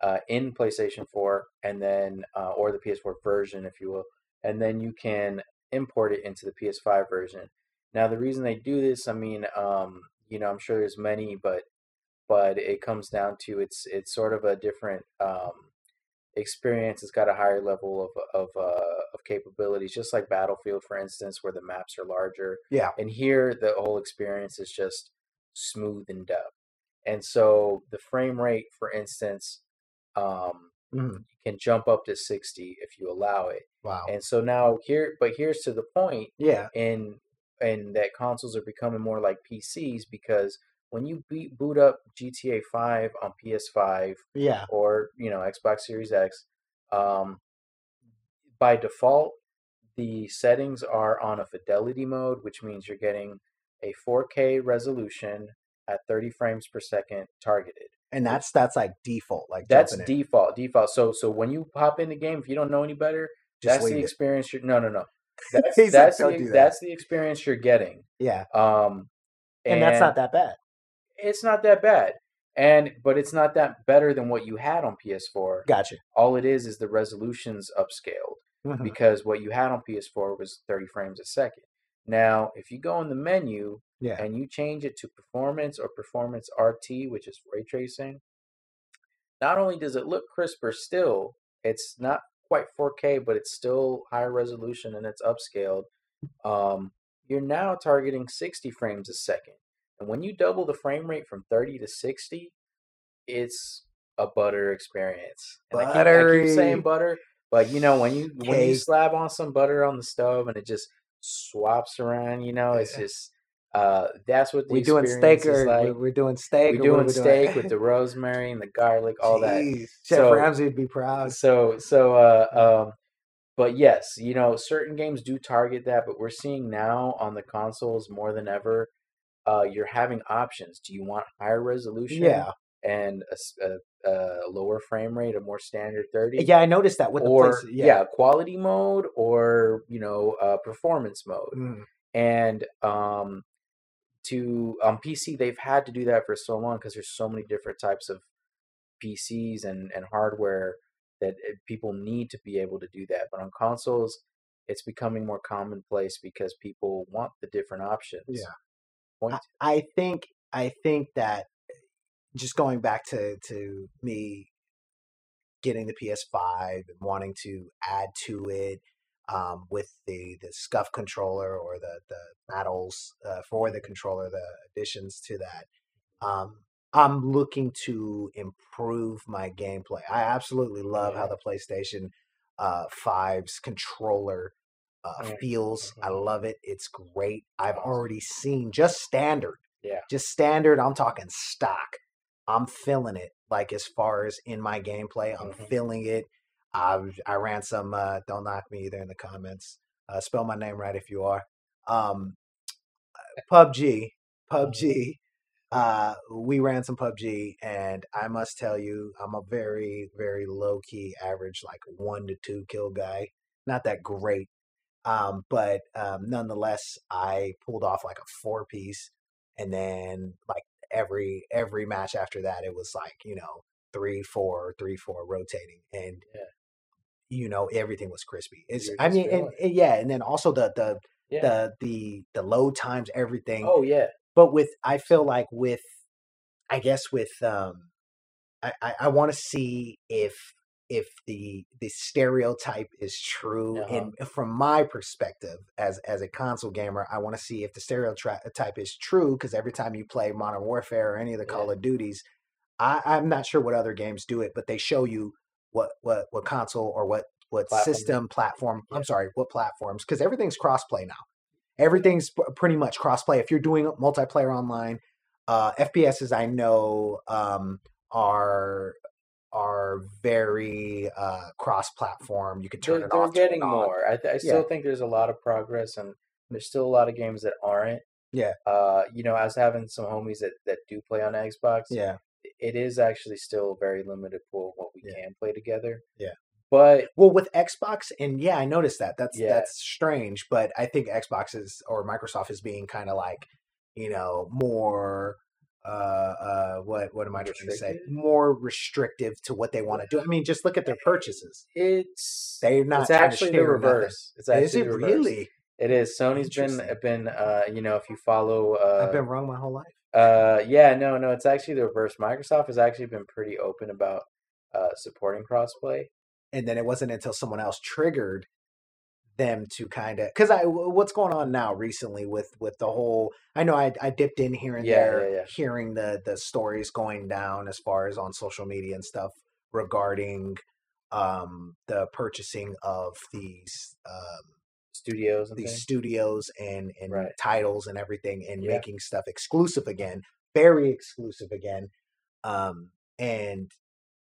uh, in PlayStation 4, and then uh, or the PS4 version, if you will, and then you can import it into the PS5 version. Now, the reason they do this, I mean, um, you know, I'm sure there's many, but but it comes down to it's it's sort of a different um, experience. It's got a higher level of of uh, of capabilities, just like Battlefield, for instance, where the maps are larger. Yeah. And here, the whole experience is just smoothened up. And so the frame rate, for instance, um, Mhm. can jump up to 60 if you allow it. Wow. And so now here, but here's to the point yeah. And and that consoles are becoming more like PCs because when you beat, boot up GTA 5 on PS5 Yeah. or you know Xbox Series X, um, by default the settings are on a fidelity mode, which means you're getting a 4K resolution at 30 frames per second targeted. And that's that's like default. Like That's default. Default. So so when you pop in the game, if you don't know any better, Just that's the it. experience. You're, no, no, no. That's He's like, that's the, that." that's the experience you're getting. Yeah. Um, And, that's not that bad. It's not that bad, and but it's not that better than what you had on PS4. Gotcha. All it is is the resolution's upscaled Mhm. because what you had on PS4 was 30 frames a second. Now, if you go in the menu Yeah. and you change it to performance or performance RT, which is ray tracing, not only does it look crisper still, it's not quite 4K, but it's still higher resolution and it's upscaled. Um, you're now targeting 60 frames a second. And when you double the frame rate from 30 to 60, it's a butter experience. And I keep, I keep saying butter, but you know when you when you slab on some butter on the stove and it just swaps around, you know, it's just uh that's what the we doing steak is or like. we're, we're doing steak. We're doing we steak with the rosemary and the garlic, all that. Chef So- Ramsay would be proud. So so uh um but yes, you know, certain games do target that, but we're seeing now on the consoles more than ever, uh you're having options. Do you want higher resolution Yeah. and a, a- a lower frame rate, a more standard 30? Yeah, I noticed that with the or place. yeah. Yeah. quality mode or you know uh, performance mode Mm. and um to on pc they've had to do that for so long because there's so many different types of pcs and and hardware that uh, people need to be able to do that but on consoles it's becoming more commonplace because people want the different options Yeah. Point. I, I think I think that just going back to to me getting the PS5 and wanting to add to it um, with the the SCUF controller or the the battles uh, for the controller, the additions to that. Um, I'm looking to improve my gameplay. I absolutely love how the PlayStation uh, 5's controller uh, Mm, feels. I mhm. love it. It's great. I've already seen just standard. Yeah. Just standard. I'm talking stock. I'm feeling it. Like as far as in my gameplay, I'm Mhm. feeling it. I I ran some. Uh, don't knock me either in the comments. Uh, spell my name right if you are. Um, PUBG. PUBG. Uh, we ran some PUBG, and I must tell you, I'm a very, very low key, average, like one to two kill guy. Not that great, um, but um, nonetheless, I pulled off like a four piece, and then like every every match after that, it was like you know three, four, three, four, rotating, and Yeah. you know everything was crispy. It's I mean, and, and yeah, and then also the the yeah the the the load times, everything oh yeah but with I feel like with I guess with um I I, I want to see if if the the stereotype is true Uh-huh. and from my perspective as as a console gamer I want to see if the stereotype is true because every time you play Modern Warfare or any of the Call of Duties I I'm not sure what other games do it but they show you what what what console or what what Platform. system platform Yeah. I'm sorry what platforms because everything's crossplay now everything's pretty much crossplay. If you're doing multiplayer online, uh, FPSs I know um, are are very uh, cross-platform. You can turn They're, it they're off, turn getting more. I, th- I still think there's a lot of progress, and there's still a lot of games that aren't. Yeah. Uh, you know, as having some homies that that do play on Xbox, Yeah, it is actually still a very limited pool of what we Yeah. can play together. Yeah. But Well, with Xbox, and yeah, I noticed that. That's Yeah. that's strange, but I think Xbox is or Microsoft is being kind of like, you know, more uh uh what what am I trying to say? More restrictive to what they want to do. I mean, just look at their purchases. it's They're not it's actually the share nothing. reverse. It's actually Is it reverse. really? It is. Sony's been been uh you know if you follow uh I've been wrong my whole life. uh yeah no no it's actually the reverse. Microsoft has actually been pretty open about uh supporting crossplay. and then it wasn't until someone else triggered them to kind of because I what's going on now recently with with the whole I know I I dipped in here and Yeah, there yeah, yeah. hearing the the stories going down as far as on social media and stuff regarding um the purchasing of these um Studios and these things. studios and and Right. titles and everything and making stuff exclusive again very exclusive again um and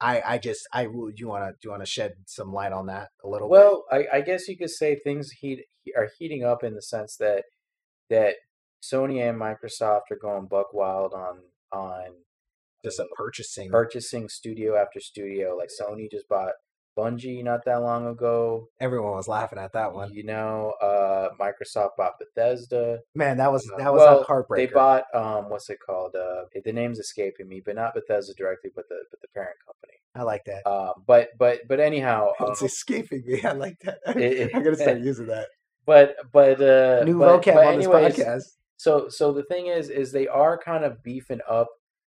I I just I would you want to do you want to shed some light on that a little bit Well, I, I guess you could say things heat are heating up in the sense that that Sony and Microsoft are going buck wild on on just a purchasing purchasing studio after studio. Like Sony just bought Bungie not that long ago. everyone was laughing at that one You know, uh, Microsoft bought Bethesda. man that was Uh, that was well, a heartbreaker They bought um, what's it called? Uh, the name's escaping me, but not Bethesda directly, but the but the parent company. I like that Uh, but but but anyhow, um, it's escaping me I like that it- I'm gonna start using that but but uh, new but, vocab but on anyways, this podcast So so the thing is is they are kind of beefing up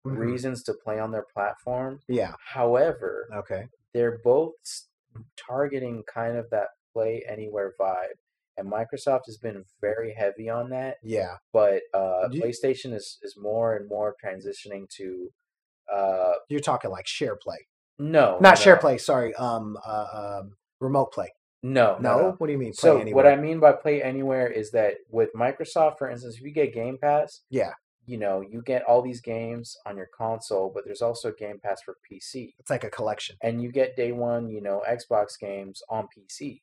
Mhm. reasons to play on their platform. yeah However, okay they're both targeting kind of that play anywhere vibe. And Microsoft has been very heavy on that, yeah. but uh, you- PlayStation is, is more and more transitioning to uh, you're talking like share play. No, not no, share play sorry um uh um remote play. No, no, no, what do you mean play So anywhere what I mean by play anywhere is that with Microsoft, for instance, if you get Game Pass, yeah you know, you get all these games on your console, but there's also Game Pass for PC. it's like a collection And you get day one, you know, Xbox games on PC.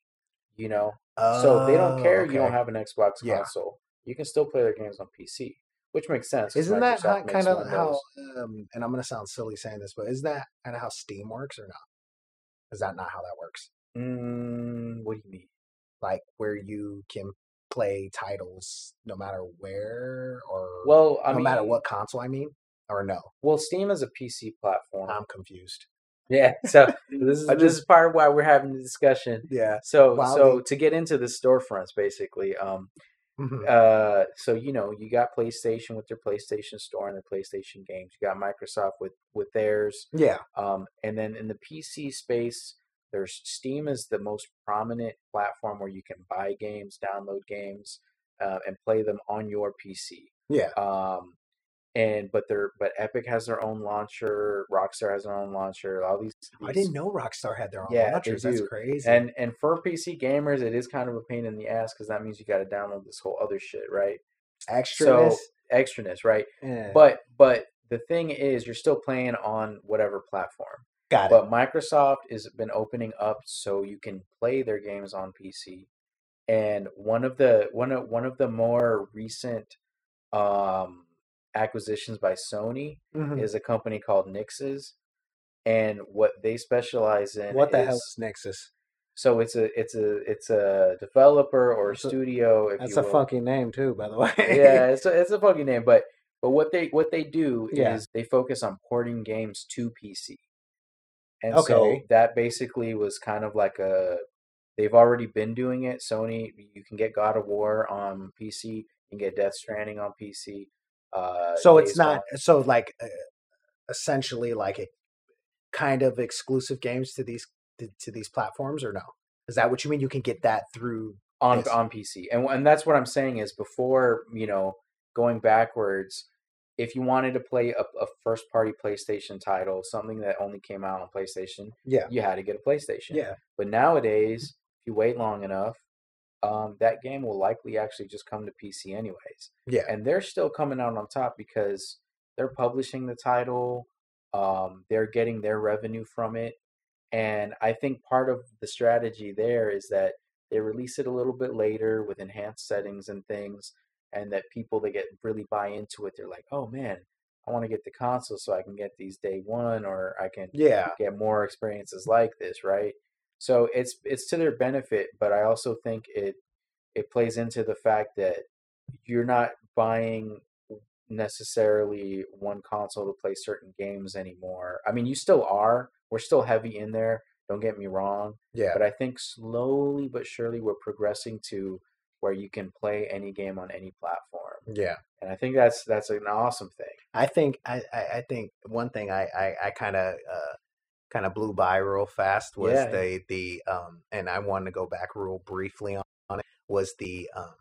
You know? so they don't Oh, care you don't have an Xbox Yeah. console. You can still play their games on PC. Which makes sense. Isn't that how, kind of how? Um, and I'm going to sound silly saying this, but is that kind of how Steam works or not? Is that not how that works? Mm, what do you mean? Like where you can play titles no matter where or Well, I no mean, matter what console. I mean, or no? Well, Steam is a PC platform. I'm confused. yeah. So this is I this is part of why we're having the discussion. Yeah. So so the- to get into the storefronts, basically, um, Mhm. uh, so you know, you got PlayStation with their PlayStation Store and their PlayStation games. You got Microsoft with with theirs, Yeah. um, and then in the PC space, there's Steam is the most prominent platform where you can buy games, download games, uh, and play them on your PC. Yeah. Um, and but they're but Epic has their own launcher, Rockstar has their own launcher. All these, I didn't know Rockstar had their own Yeah, launchers. That's crazy. and and for PC gamers, it is kind of a pain in the ass because that means you got to download this whole other shit, right? extraness. So extraness, right? eh, But but the thing is, you're still playing on whatever platform. Got it. But Microsoft has been opening up so you can play their games on PC. And one of the one of one of the more recent um, acquisitions by Sony Mhm. is a company called Nixxes, and what they specialize in What the is, hell is Nexus? So it's a it's a it's a developer or a That's a- studio. If That's a funky name too, by the way. yeah, it's a, it's a funky name, but but what they what they do Yeah. is they focus on porting games to PC, and so that basically was kind of like a they've already been doing it. Sony, you can get God of War on PC, you can get Death Stranding on PC. Uh, so it's not Gone- so like uh, essentially like a kind of exclusive games to these to, to these platforms or no? Is that what you mean? You can get that through on Yes. on PC, and and that's what I'm saying is before you know going backwards. If you wanted to play a, a first party PlayStation title, something that only came out on PlayStation, yeah you had to get a PlayStation. yeah But nowadays, if you wait long enough, um, that game will likely actually just come to PC anyways. yeah And they're still coming out on top because they're publishing the title, um, they're getting their revenue from it, And I think part of the strategy there is that they release it a little bit later with enhanced settings and things, and that people that get really buy into it, they're like, oh man, I want to get the console so I can get these day one, or I can Yeah. get more experiences like this, right? So it's it's to their benefit, but I also think it it plays into the fact that you're not buying necessarily one console to play certain games anymore. I mean, you still are. We're still heavy in there. Don't get me wrong, Yeah. but I think slowly but surely we're progressing to where you can play any game on any platform, Yeah. and I think that's that's an awesome thing. I think I, I, think one thing I I, I kind of uh, kind of blew by real fast was Yeah, the the um and I wanted to go back real briefly on, on it was the um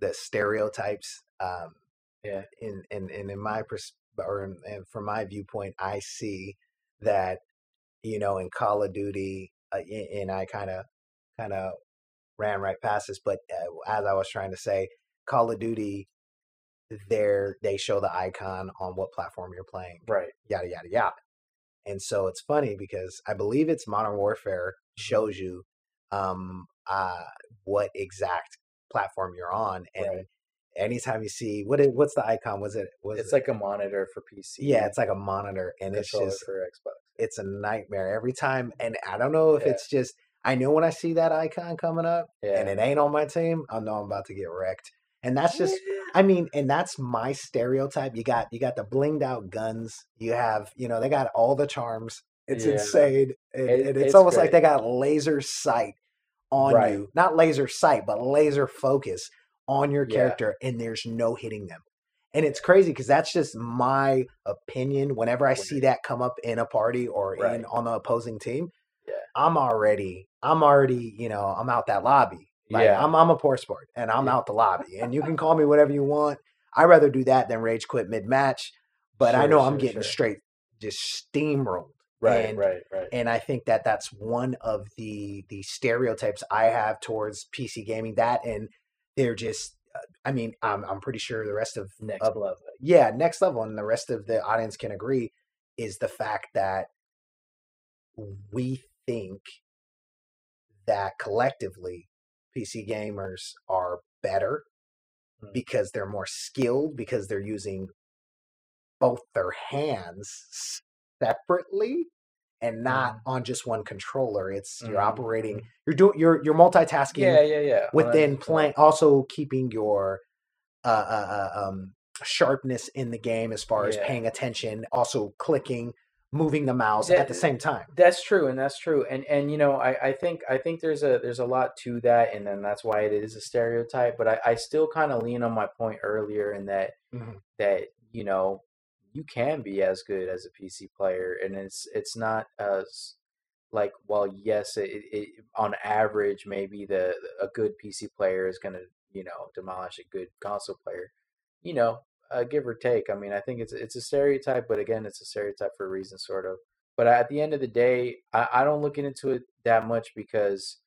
the stereotypes um Yeah. in in, in, in my pers- or in, and from my viewpoint I see that you know in Call of Duty uh, and I kind of kind of ran right past this but uh, as I was trying to say Call of Duty there they show the icon on what platform you're playing Right. yada yada yada and so it's funny because i believe it's modern warfare Mm-hmm. shows you um uh what exact platform you're on and Right. anytime you see what it, what's the icon was it was It's it, like a monitor for PC. yeah it's like a monitor and it's just for Xbox. it's a nightmare every time and i don't know if Yeah. it's just i know when i see that icon coming up Yeah. and it ain't on my team i know i'm about to get wrecked and that's just I mean, and that's my stereotype. You got you got the blinged out guns. You have, you know, they got all the charms. It's Yeah. insane. And, It- it's, it's almost like they got laser sight on Right. you. Not laser sight, but laser focus on your Yeah. character, and there's no hitting them. And it's crazy because that's just my opinion. Whenever I see that come up in a party or Right. in on the opposing team, Yeah. I'm already, I'm already, you know, I'm out that lobby. Like, Yeah. I'm I'm a poor sport and I'm Yeah. out the lobby. And you can call me whatever you want. I'd rather do that than rage quit mid match. But I Sure, know I'm getting sure. straight just steamrolled. Right, and, right, right. And I think that that's one of the the stereotypes I have towards PC gaming. That and they're just. uh, I mean, I'm I'm pretty sure the rest of Next of level. yeah, next level, and the rest of the audience can agree is the fact that we think that collectively PC gamers are better Mm. because they're more skilled because they're using both their hands separately and not Mhm. on just one controller. It's you're Mhm, operating, mhm. you're doing, you're you're multitasking Yeah, yeah, yeah. within 100%. playing also keeping your uh, uh, uh, um, sharpness in the game as far as paying attention also clicking moving the mouse That- at the same time That's true, and that's true, and and you know, I, I think I think there's a there's a lot to that, and then that's why it is a stereotype. But I, I still kind of lean on my point earlier in that Mhm. that you know you can be as good as a PC player, and it's it's not as like well, yes, it, it on average maybe the a good PC player is gonna you know demolish a good console player, you know, uh, give or take. I mean, I think it's it's a stereotype, but again, it's a stereotype for a reason, sort of. But at the end of the day, I, I don't look into it that much because,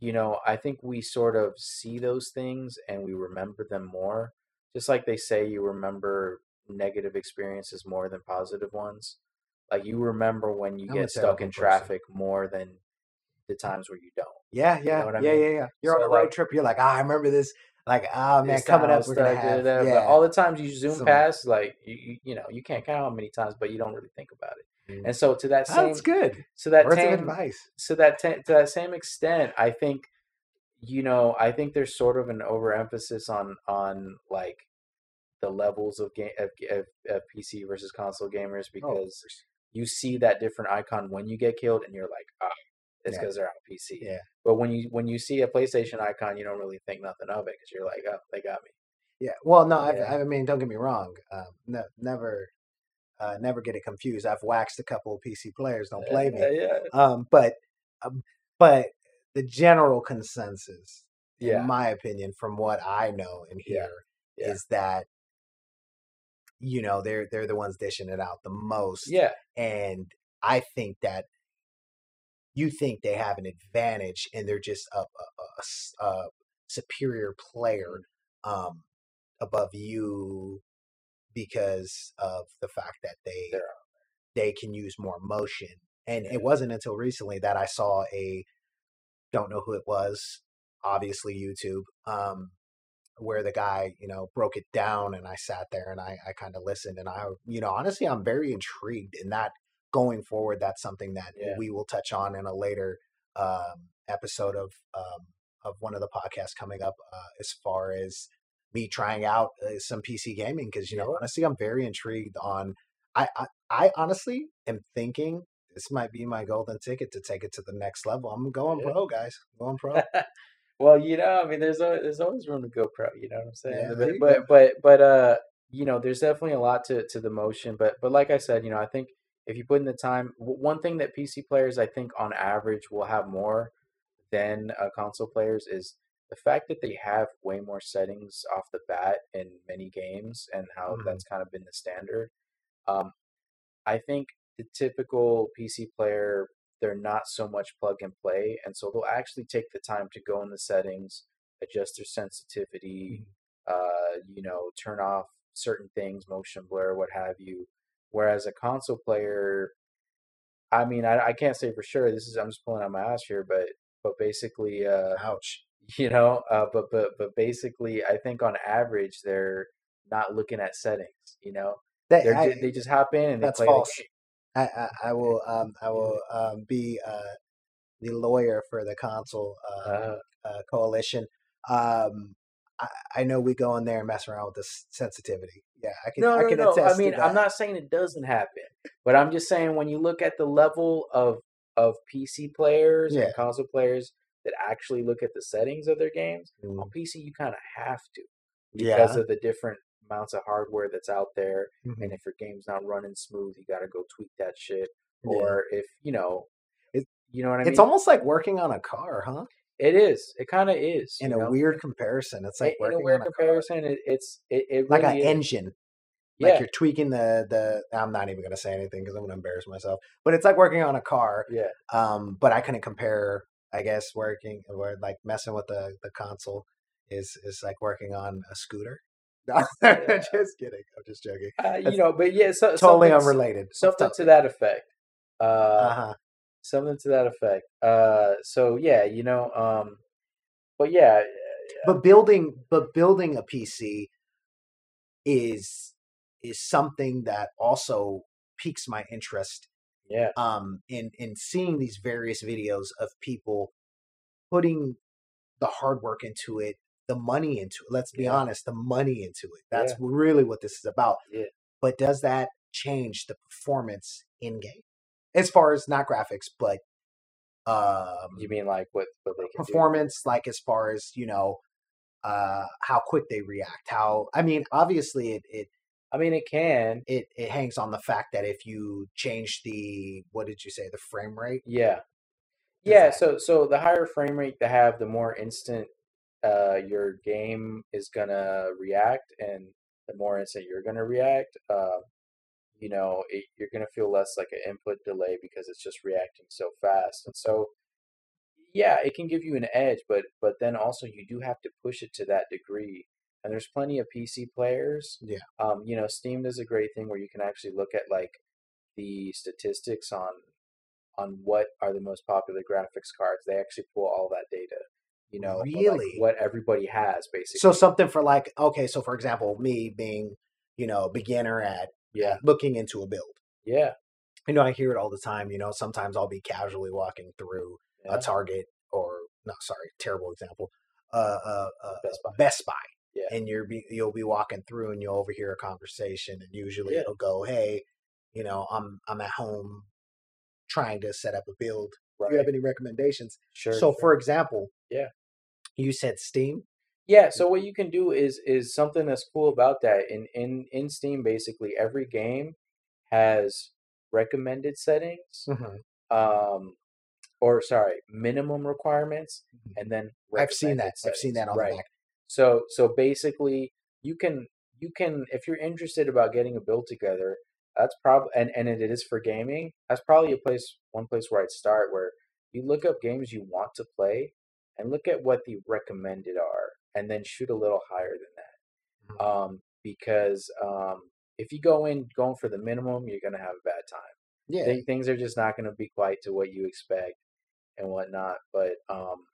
you know, I think we sort of see those things and we remember them more. Just like they say, you remember negative experiences more than positive ones. Like you remember when you I'm get stuck in person. traffic more than the times where you don't. yeah yeah what I yeah mean? yeah yeah you're on So, a road like- trip you're like ah, i remember this like oh man This coming up we're gonna have yeah. all the times you zoom past, like you, you, know, you can't count how many times, but you don't really think about it. Mm. And so to that same, that's good. so that same, advice. so that ta- to that same extent, I think, you know, I think there's sort of an overemphasis on on like the levels of game of, of, of PC versus console gamers Oh, because you see that different icon when you get killed, and you're like, ah, it's Yeah. because they're on PC. yeah But when you when you see a PlayStation icon, you don't really think nothing of it because you're like, oh, they got me. Yeah. Well, no, Yeah. I mean, don't get me wrong. Um, no, never, uh, never get it confused. I've waxed a couple of PC players. Don't play me. Uh, yeah, Um, but, um, but the general consensus, yeah, in my opinion, from what I know and Yeah. hear, Yeah. is that you know they're they're the ones dishing it out the most. yeah. And I think that you think they have an advantage, and they're just a a superior player um, above you because of the fact that they they can use more motion. And it wasn't until recently that I saw a don't know who it was, obviously YouTube, um, where the guy, you know, broke it down and I sat there and I, I kind of listened and I, you know, honestly, I'm very intrigued in that going forward. That's something that Yeah. we will touch on in a later um, episode of um, of one of the podcasts coming up uh, as far as me trying out uh, some PC gaming because you know honestly I'm very intrigued on I, I I honestly am thinking this might be my golden ticket to take it to the next level. I'm going Yeah. pro, guys. I'm going pro. well, you know, I mean, there's always, there's always room to go pro. You know what I'm saying? But, but but but uh, you know, there's definitely a lot to to the motion. But but like I said, you know, I think if you put in the time, one thing that PC players, I think, on average, will have more than uh, console players is the fact that they have way more settings off the bat in many games, and how Mhm. that's kind of been the standard. Um, I think the typical PC player, they're not so much plug and play, and so they'll actually take the time to go in the settings, adjust their sensitivity, uh, you know, turn off certain things, motion blur, what have you. Whereas a console player, I mean, I, I can't say for sure. This is I'm just pulling out my ass here, but but basically, uh, Ouch. you know, uh, but but but basically, I think on average they're not looking at settings. You know, they're I, they just hop in and they that's play false. I, I, I will um I will um be uh the lawyer for the console uh, Uh, uh coalition. Um I, I know we go in there and mess around with the s- sensitivity. Yeah, I can no, I no, can no. attest I mean, I'm not saying it doesn't happen, but I'm just saying when you look at the level of of PC players Yeah. and console players that actually look at the settings of their games Mm, on PC, you kind of have to because Yeah. of the different amounts of hardware that's out there. mhm, And if your game's not running smooth, you got to go tweak that shit. yeah. Or if you know, It- you know what I mean. It's almost like working on a car, huh? It is. It kind of is. In a know? weird comparison, it's In- like in a working weird on a car. comparison, it, it's it, it really like an is. engine. Like Yeah, you're tweaking the the. I'm not even gonna say anything because I'm gonna embarrass myself. But it's like working on a car. yeah. Um, but I couldn't compare. I guess working or like messing with the the console is is like working on a scooter. No, Yeah. just kidding. I'm just joking. Uh, you know, but yeah, so, Totally unrelated. something to that effect. Uh, Uh huh. Something to that effect. Uh, so yeah, you know, um, but yeah, But building, but building a PC is is something that also piques my interest yeah, um in in seeing these various videos of people putting the hard work into it the money into it let's be Yeah. honest the money into it that's Yeah. really what this is about Yeah. but does that change the performance in game as far as not graphics but um you mean like what what they can do? performance like as far as you know uh how quick they react how i mean obviously it it I mean, it can. it, it hangs on the fact that if you change the what did you say the frame rate Yeah, yeah. that- So so the higher frame rate to have, the more instant uh your game is gonna react, and the more instant you're gonna react. Uh, you know, it, you're gonna feel less like an input delay because it's just reacting so fast, and so yeah, it can give you an edge, but but then also you do have to push it to that degree. And there's plenty of PC players. Yeah. Um, you know, Steam does a great thing where you can actually look at like the statistics on on what are the most popular graphics cards. They actually pull all that data. You know, for, like, Really? what everybody has basically. so something for like okay so for example me being you know beginner at yeah, looking into a build yeah, you know i hear it all the time you know sometimes i'll be casually walking through yeah. a target or no sorry terrible example uh, uh, uh Best Buy. best buy Yeah. and you're be, you'll be walking through and you'll overhear a conversation and usually Yeah. it'll go hey you know i'm i'm at home trying to set up a build right. do you have any recommendations sure. so sure. for example Yeah. you said steam Yeah, so what you can do is is something that's cool about that. In in in Steam, basically every game has recommended settings, um, or sorry, minimum requirements, Mhm. and then i've seen that recommended i've seen that on right. the back So so basically, you can you can if you're interested about getting a build together, that's probably and and it is for gaming. That's probably a place one place where I'd start where you look up games you want to play and look at what the recommended are, and then shoot a little higher than that. Mhm. Um, because um, if you go in going for the minimum, you're gonna have a bad time. Yeah. Thi- things are just not going to be quite to what you expect and whatnot. But um,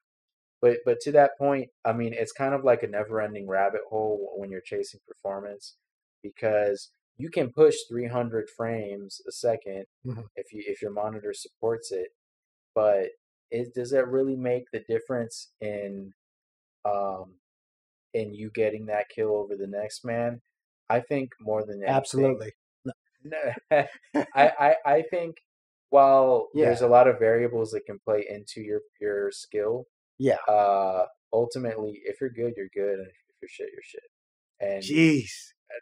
but but to that point, I mean, it's kind of like a never-ending rabbit hole when you're chasing performance because you can push 300 frames a 2nd Mhm. if you if your monitor supports it, but it does that really make the difference in um in you getting that kill over the next man? I think more than anything, Absolutely. no, I, I I think while there's a lot of variables that can play into your your skill, Yeah. uh, ultimately, if you're good, you're good, and if you're shit, you're shit. And Jeez.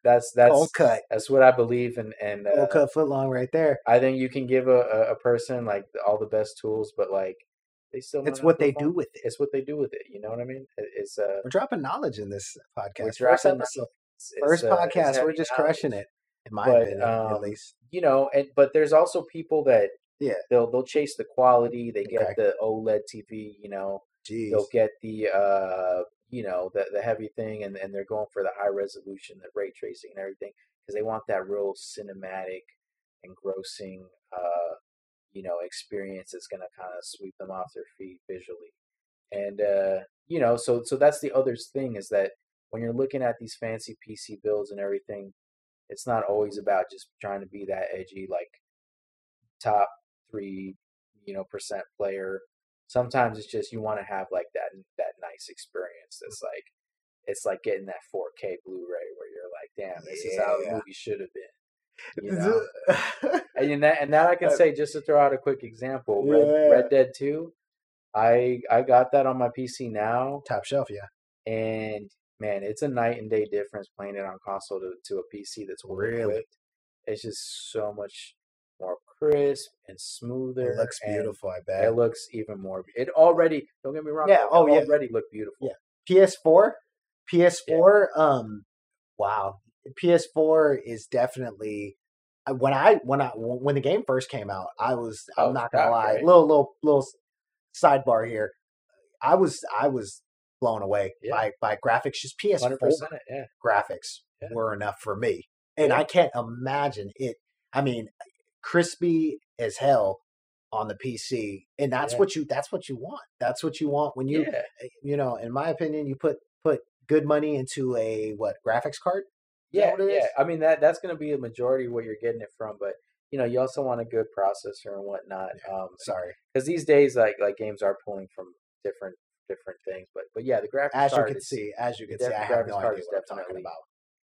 that's that's Cold cut. that's what I believe, and and uh, cut foot long right there. I think you can give a, a, a person like all the best tools, but like they still It's what they do with it. It's what they do with it. You know what I mean? It's uh, We're dropping knowledge in this podcast. we're First dropping episode. it's- First uh, it's podcast. We're just knowledge. crushing it, in my But, opinion, at um, least. you know and but there's also people that Yeah. they'll they'll chase the quality they get Okay. the oled tv you know Jeez. they'll get the uh you know the the heavy thing and, and they're going for the high resolution the ray tracing and everything because they want that real cinematic engrossing uh you know experience is going to kind of sweep them off their feet visually. And uh you know so so that's the other thing is that when you're looking at these fancy pc builds and everything it's not always about just trying to be that edgy like top three you know percent player. Sometimes it's just you want to have like that that nice experience that's like it's like getting that 4k blu-ray where you're like damn this is how the movie should have been you know and that and that i can say just to throw out a quick example red, Yeah. red dead 2 i i got that on my pc now Top shelf, yeah. and man, it's a night and day difference playing it on console to, to a PC that's Really? equipped. It's just so much more crisp and smoother. It looks beautiful, I bet. It looks even more. It already. Don't get me wrong. Yeah, it oh, yeah. already looked beautiful. Yeah. PS4, PS4. Um, wow, PS4 is definitely when I when I when the game first came out. I was I'm Oh, not gonna lie. Little little little sidebar here. I was I was blown away Yeah. by by graphics. Just PS4. Yeah. graphics Yeah. were enough for me, and. I can't imagine it. I mean, crispy as hell on the PC, and that's what you that's what you want. That's what you want when you eh, you know, in my opinion, you put put good money into a what graphics card. Yeah, what it yeah. is? I mean that that's going to be a majority of where you're getting it from, but you know you also want a good processor and whatnot. Um, Sorry, because these days like like games are pulling from different different things, but but yeah, the graphics as you can is- see, as you can see, I have graphics no card idea is what I'm talking definitely- about.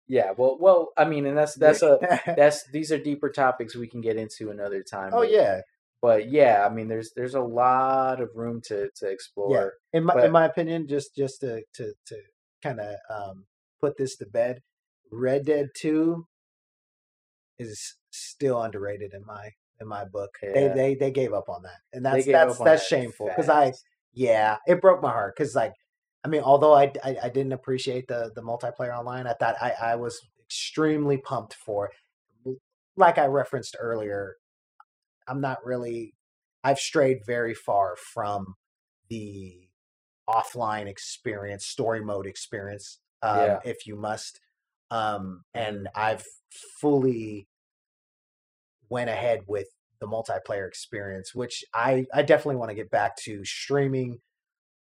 Yeah, well, well, I mean, and that's that's a that's these are deeper topics we can get into another time. oh but- yeah, but yeah, I mean, there's there's a lot of room to to explore. Yeah. in my but- in my opinion, just just to to to kind of um, put this to bed, Red Dead Two is still underrated in my in my book. They Yeah. they they gave up on that, and They that's that's that's that shameful because I yeah it broke my heart because like I mean although I, I I didn't appreciate the the multiplayer online, I thought I I was extremely pumped for. Like I referenced earlier, I'm not really. I've strayed very far from the offline experience, story mode experience, um, Yeah. if you must. Um, and I've fully went ahead with the multiplayer experience, which I, I definitely want to get back to streaming,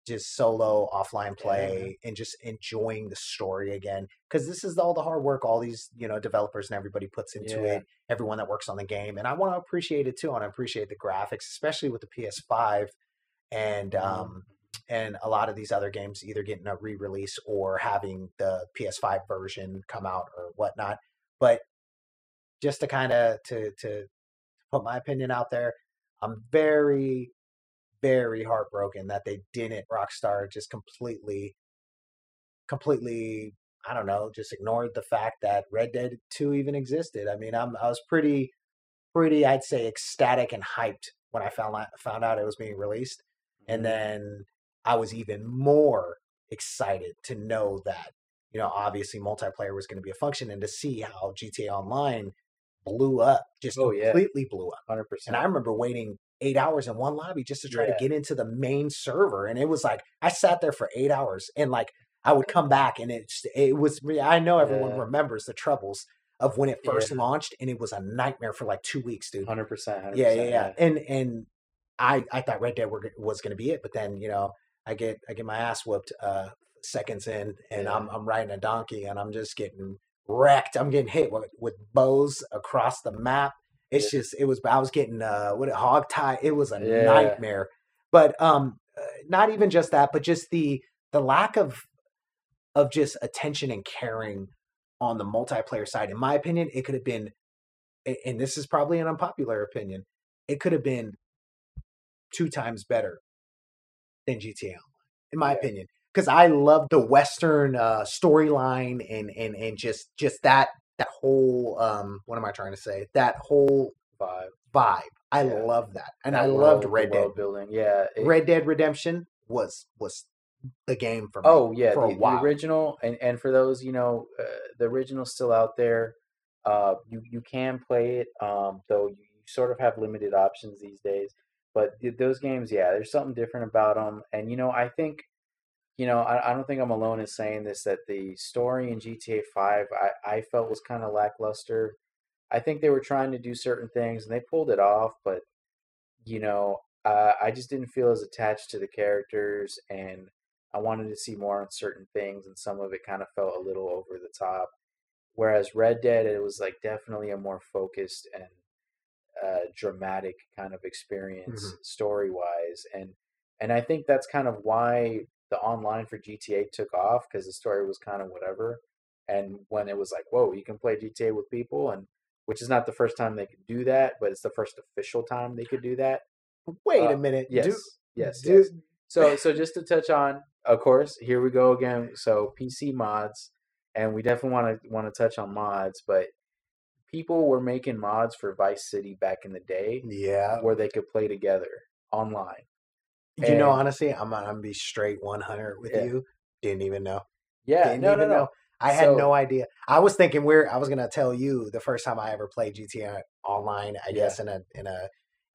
just solo offline play, and just enjoying the story again. Because this is all the hard work all these you know developers and everybody puts into Yeah. it. Everyone that works on the game, and I want to appreciate it too. And I appreciate the graphics, especially with the PS5 and Mhm. um, and a lot of these other games either getting a re-release or having the PS5 version come out or whatnot. But just to kind of to to put my opinion out there, I'm very very heartbroken that they didn't Rockstar just completely completely I don't know, just ignored the fact that Red Dead 2 even existed. I mean, I'm I was pretty pretty I'd say ecstatic and hyped when I found out found out it was being released and Mhm. then I was even more excited to know that you know obviously multiplayer was going to be a function and to see how GTA Online blew up, just Oh, yeah. completely blew up. hundred And percent. And I remember waiting eight hours in one lobby just to try Yeah. to get into the main server, and it was like I sat there for eight hours, and like I would come back, and it's it was. I know everyone Yeah. remembers the troubles of when it first Yeah. launched, and it was a nightmare for like two weeks, dude. Hundred percent. Yeah, yeah, yeah. And and I I thought Red Dead were, was going to be it, but then you know I get I get my ass whooped uh, seconds in, and Yeah. I'm I'm riding a donkey, and I'm just getting wrecked. I'm getting hit with, with bows across the map. It's just it was I was getting uh what a hog tie. It was a Yeah. nightmare. But um, uh, not even just that, but just the the lack of of just attention and caring on the multiplayer side. In my opinion, it could have been, and this is probably an unpopular opinion, it could have been two times better than GTA Online, in my Yeah. opinion. Because I love the Western uh, storyline and and and just just that that whole um what am I trying to say? That whole vibe. vibe. I Yeah. love that, and That I loved Red Dead. building. Yeah. it- Red Dead Redemption was was the game for me. Oh yeah, for the, a the original, and and for those you know, uh, the original's still out there. Uh, you you can play it, um, though you sort of have limited options these days. But those games, yeah, there's something different about them. And you know, I think, you know, I, I don't think I'm alone in saying this that the story in GTA Five, I I felt was kind of lackluster. I think they were trying to do certain things and they pulled it off, but you know, uh, I just didn't feel as attached to the characters and I wanted to see more on certain things, and some of it kind of felt a little over the top. Whereas Red Dead, it was like definitely a more focused and uh, dramatic kind of experience story wise, and and I think that's kind of why the online for GTA took off because the story was kind of whatever. And when it was like, whoa, you can play GTA with people, and which is not the first time they could do that, but it's the first official time they could do that. Wait Uh, a minute. Yes, do- yes, do- yes. So so just to touch on, of course, here we go again. So PC mods, and we definitely want to want to touch on mods, but people were making mods for Vice City back in the day Yeah. where they could play together online. You know, honestly, I'm, I'm gonna be straight 100 with Yeah. you. Didn't even know. Yeah, Didn't no, no, even no. know. I had So- no idea. I was thinking we're. I was gonna tell you the first time I ever played GTA Online. I Yeah. guess in a in a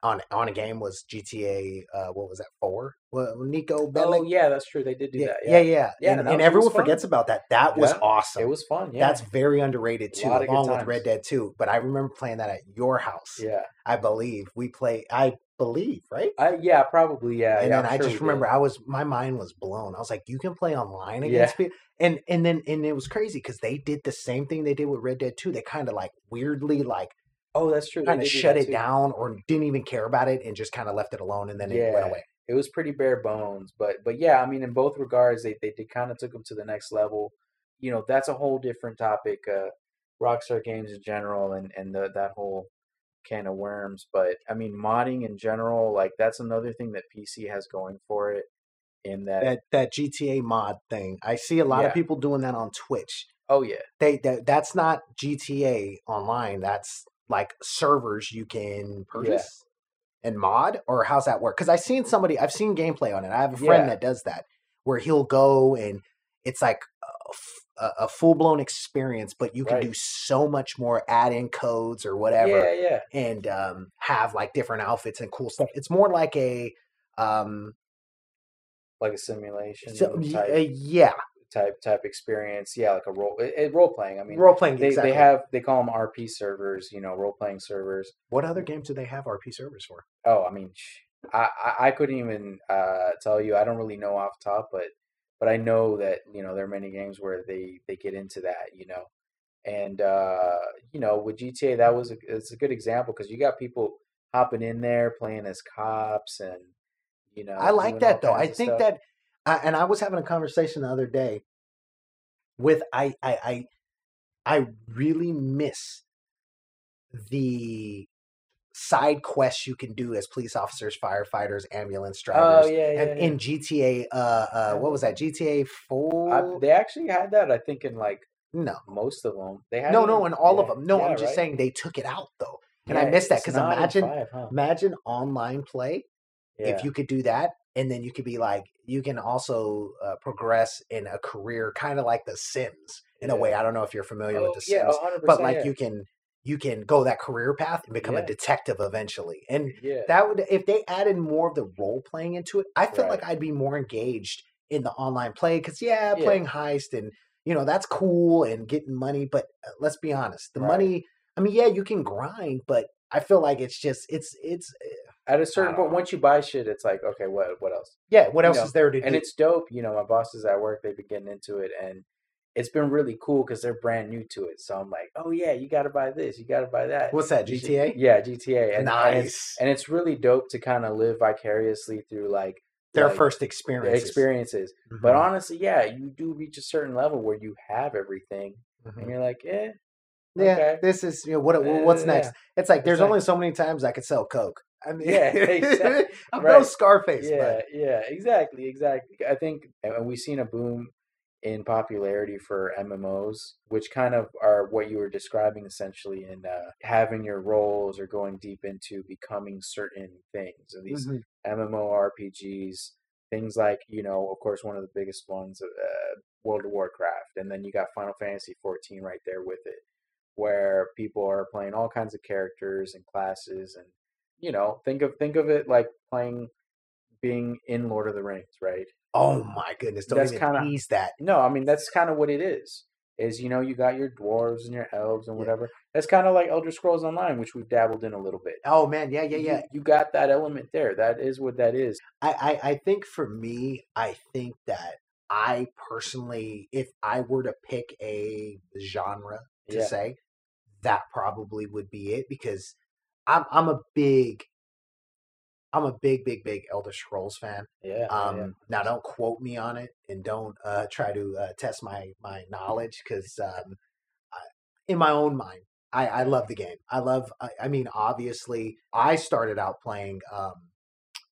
on on a game was GTA. Uh, what was that four? Well, Niko Bellic. Oh yeah, that's true. They did do yeah, that. yeah, Yeah, yeah. Yeah, and, and was- it was everyone forgets about that. That was Yeah, awesome. it was fun. Yeah, That's very underrated too, lot of good along with. Red Dead 2. But I remember playing that at your house. yeah. I believe we play. I believe, right? I yeah, probably yeah. and then I'm I sure just remember did. I was my mind was blown. I was like, you can play online against people, and and then and it was crazy because they did the same thing they did with Red Dead 2. They kind of like weirdly like Oh, that's true. kind of do shut it too. down or didn't even care about it and just kind of left it alone and then it went away. it was pretty bare bones but but yeah i mean in both regards they they, they kind of took them to the next level you know that's a whole different topic uh rockstar games in general and and the, that whole can of worms but i mean modding in general like that's another thing that pc has going for it in that, That that GTA mod thing, I see a lot Yeah. of people doing that on Twitch. oh yeah They that, that's not GTA online. That's like servers you can purchase and mod, or how's that work? Because I've seen somebody, I've seen gameplay on it. I have a friend Yeah. that does that, where he'll go and it's like a full blown experience, but you can do so much more add in codes or whatever, yeah yeah and um, have like different outfits and cool stuff. It's more like a um, like a simulation so, type, uh, yeah, type type experience yeah like a role it, it- role playing i mean role playing. they, exactly. they have they call them rp servers you know role playing servers what other games do they have RP servers for? Oh, I mean, I, I I couldn't even uh, tell you. I don't really know off top, but but I know that you know there are many games where they they get into that, you know, and uh, you know with GTA that was a, it's a good example because you got people hopping in there playing as cops and you know I like that though. I think stuff. that, I, and I was having a conversation the other day with I I I, I really miss the side quests you can do as police officers, firefighters, ambulance drivers. oh yeah yeah, and yeah. in GTA, uh, uh, what was that? GTA Four? They actually had that I think in like no, most of them. They had no, no, in all of them. No, yeah, I'm just right? saying they took it out though, and I Yeah, missed that because imagine, five, huh? imagine online play Yeah. if you could do that and then you could be like you can also uh, progress in a career kind of like the sims in a way i don't know if you're familiar oh, with the sims yeah, 100%, but like yeah. you can you can go that career path and become Yeah. a detective eventually and yeah. that would if they added more of the role playing into it i feel Right. like i'd be more engaged in the online play because yeah, Yeah. playing heist and you know that's cool and getting money. But uh, let's be honest, the Right. money. I mean, yeah, you can grind, but I feel like it's just it's it's uh, At a certain point, know. once you buy shit, it's like, okay, what what else? yeah. What You else know, is there to do? And it's dope. You know, my bosses at work, they've been getting into it, and it's been really cool because they're brand new to it. So I'm like, oh yeah, you got to buy this, you got to buy that. What's that? You should- GTA. Yeah, GTA. And, and it's nice. and it's really dope to kind of live vicariously through like Their like, first experiences. experiences. But Mhm, honestly, yeah, you do reach a certain level where you have everything, mhm. and you're like, eh, Yeah, okay. this is you know what what's yeah. next. It's like It's there's like- only so many times I could sell coke. I mean, Yeah, exact- I'm no. Scarface, yeah, but yeah, exactly, exactly. I think and we've seen a boom in popularity for MMOs, which kind of are what you were describing essentially in uh, having your roles or going deep into becoming certain things. And these Mhm. MMORPGs, things like, you know, of course, one of the biggest ones, uh, World of Warcraft, and then you got Final Fantasy 14 right there with it, where people are playing all kinds of characters and classes, and you know, think of think of it like playing, being in Lord of the Rings, right? oh my goodness, don't That's even kinda- tease that. No, I mean that's kind of what it is. Is you know you got your dwarves and your elves and Yeah. whatever. That's kind of like Elder Scrolls Online, which we've dabbled in a little bit. Oh man, yeah, yeah, You- yeah. You, got that element there. That is what that is. I, I I think for me, I think that I personally, if I were to pick a genre to Yeah. say, that probably would be it because I'm I'm a big I'm a big, big, big Elder Scrolls fan. Yeah. Um, yeah. now don't quote me on it, and don't uh, try to uh, test my my knowledge because um, I, in my own mind, I, I love the game. I love. I, I mean, obviously, I started out playing um,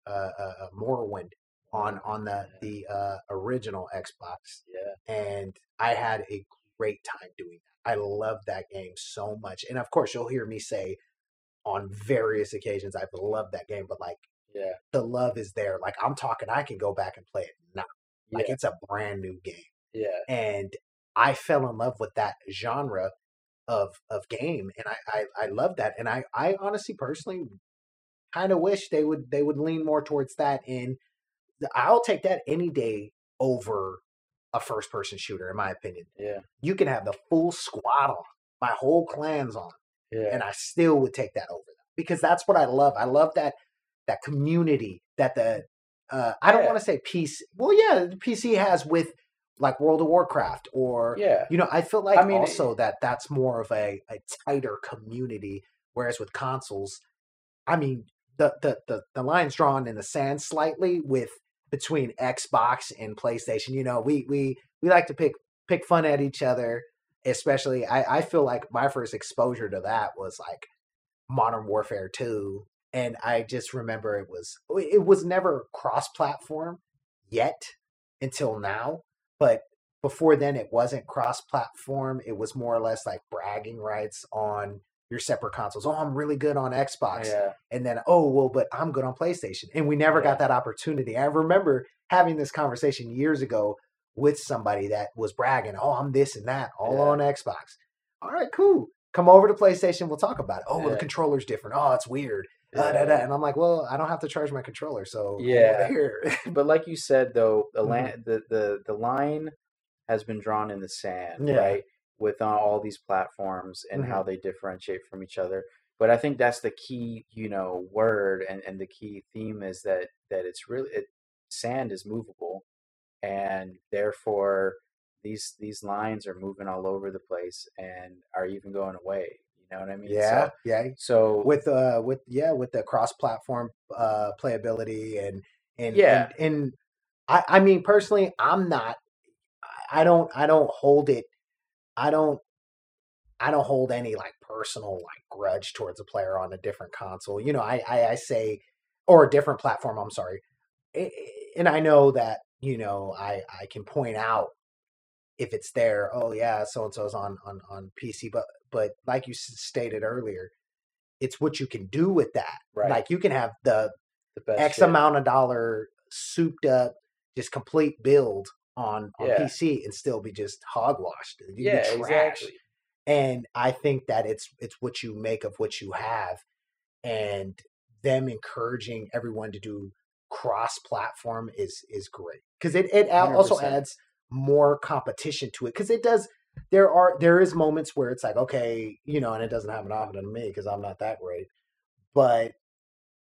uh, uh, uh, Morrowind on on the the uh, original Xbox, Yeah. and I had a great time doing that. I love that game so much, and of course, you'll hear me say on various occasions I've loved that game, but like Yeah. the love is there. Like I'm talking, I can go back and play it now. Like Yeah. it's a brand new game, Yeah. and I fell in love with that genre of of game, and I I, I love that. And I I honestly, personally, kind of wish they would they would lean more towards that. And I'll take that any day over a first person shooter, in my opinion. Yeah. You can have the full squad on, my whole clan's on Yeah. and I still would take that over them because that's what I love. I love that that community that the uh, I don't Yeah. want to say PC. Well, yeah, the PC has with like World of Warcraft or Yeah. you know. I feel like I mean, also that that's more of a, a tighter community, whereas with consoles, I mean the, the the the line's drawn in the sand slightly with between Xbox and PlayStation. You know, we we we like to pick pick fun at each other especially I, I feel like my first exposure to that was like modern warfare 2 and i just remember it was oh, it was never cross platform yet until now but before then it wasn't cross platform it was more or less like bragging rights on your separate consoles oh i'm really good on xbox Yeah. and then oh well but i'm good on playstation and we never Yeah. got that opportunity i remember having this conversation years ago with somebody that was bragging oh i'm this and that all Yeah. on xbox all right cool come over to playstation we'll talk about it oh well, the controller's different oh it's weird uh, da, da. and i'm like well i don't have to charge my controller so Yeah. here But like you said, though, the Mhm. land, the, the the line has been drawn in the sand, Yeah. right? With uh, all these platforms and how they differentiate from each other. But I think that's the key, you know, word and, and the key theme is that that it's really it, sand is movable, and therefore these these lines are moving all over the place and are even going away. You know what I mean? yeah So, yeah so with uh with yeah with the cross platform uh playability and and Yeah. and, and I I mean personally I'm not I- don't I don't hold it I don't I don't hold any like personal like grudge towards a player on a different console. You know, I I, I say or a different platform, I'm sorry. And I know that, you know, I I can point out if it's there, oh yeah, so and so's on on on PC, but but like you stated earlier, it's what you can do with that. Right. Like you can have the the best X shit. amount of dollar souped up, just complete build on on Yeah. PC and still be just hogwashed. You'd Yeah, exactly. And I think that it's it's what you make of what you have, and them encouraging everyone to do cross platform is is great because it it also 100%. adds more competition to it because it does. There are there is moments where it's like okay, you know, and it doesn't happen often to me because I'm not that great, but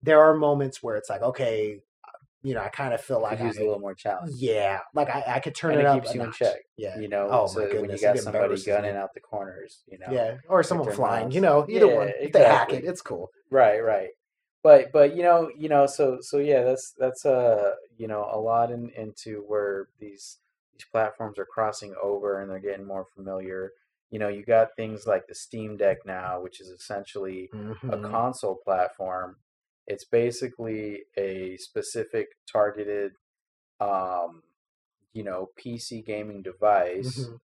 there are moments where it's like okay, you know, I kind of feel like use a little more challenge. yeah, like I, I could turn and it, it up keeps a you in check. Yeah, You know, Oh, so my when you goodness, got somebody gunning me. out the corners, you know. yeah, or someone flying. You know, either Yeah, one. If they hack it, it's cool. Right, right. But but you know, you know, so so yeah, that's that's uh you know a lot in, into where these these platforms are crossing over and they're getting more familiar. You know, you got things like the Steam Deck now, which is essentially a Mhm. console platform. It's basically a specific targeted, um, you know, PC gaming device Mhm.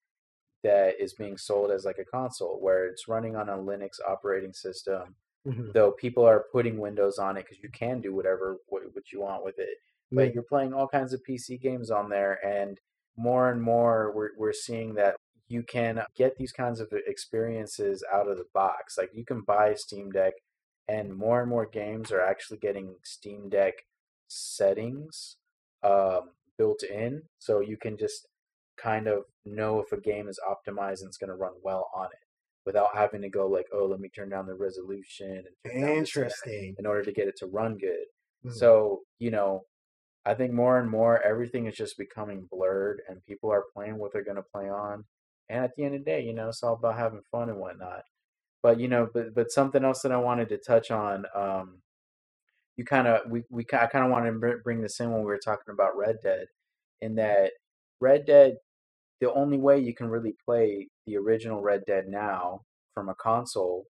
that is being sold as like a console, where it's running on a Linux operating system. Mhm. Though people are putting Windows on it because you can do whatever what, what you want with it, but Yeah. you're playing all kinds of PC games on there, and more and more we're we're seeing that you can get these kinds of experiences out of the box. Like you can buy a Steam Deck, and more and more games are actually getting Steam Deck settings um, built in, so you can just kind of know if a game is optimized and it's going to run well on it without having to go like, oh, let me turn down the resolution and turn down this and that Interesting. in order to get it to run good. Mhm. So, you know, I think more and more everything is just becoming blurred and people are playing what they're going to play on. And at the end of the day, you know, it's all about having fun and whatnot. But, you know, but, but something else that I wanted to touch on, um, you kind of, we, we, I kind of wanted to br- bring this in when we were talking about Red Dead, in that Red Dead, the only way you can really play the original Red Dead now from a console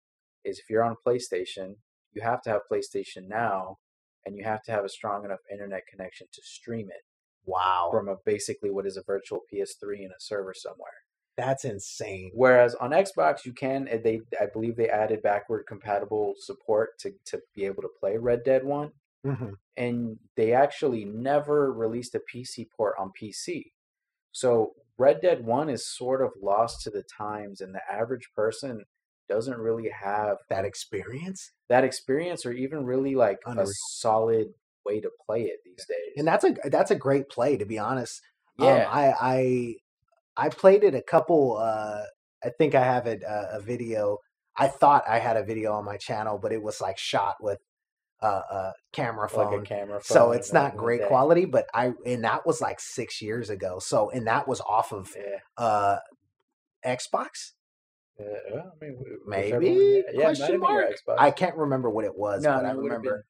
is if you're on PlayStation, you have to have PlayStation Now, and you have to have a strong enough internet connection to stream it Wow, from a basically what is a virtual PS3 in a server somewhere. that's insane. Whereas on Xbox, you can uh, they I believe they added backward compatible support to to be able to play Red Dead One, Mhm. and they actually never released a PC port on PC. So Red Dead 1 is sort of lost to the times, and the average person doesn't really have That experience, that experience or even really like Unreal. a solid way to play it these days. and that's a that's a great play to be honest. Um, yeah, I I I played it a couple. Uh, I think I have it uh, a video. I thought I had a video on my channel, but it was like shot with uh, a camera like a phone. camera. so it's not great quality, but I and that was like six years ago. So and that was off of Yeah, uh, Xbox, uh, well, I mean, wh- whichever one, maybe? Yeah, Question mark? I can't remember what it was, no, but I remember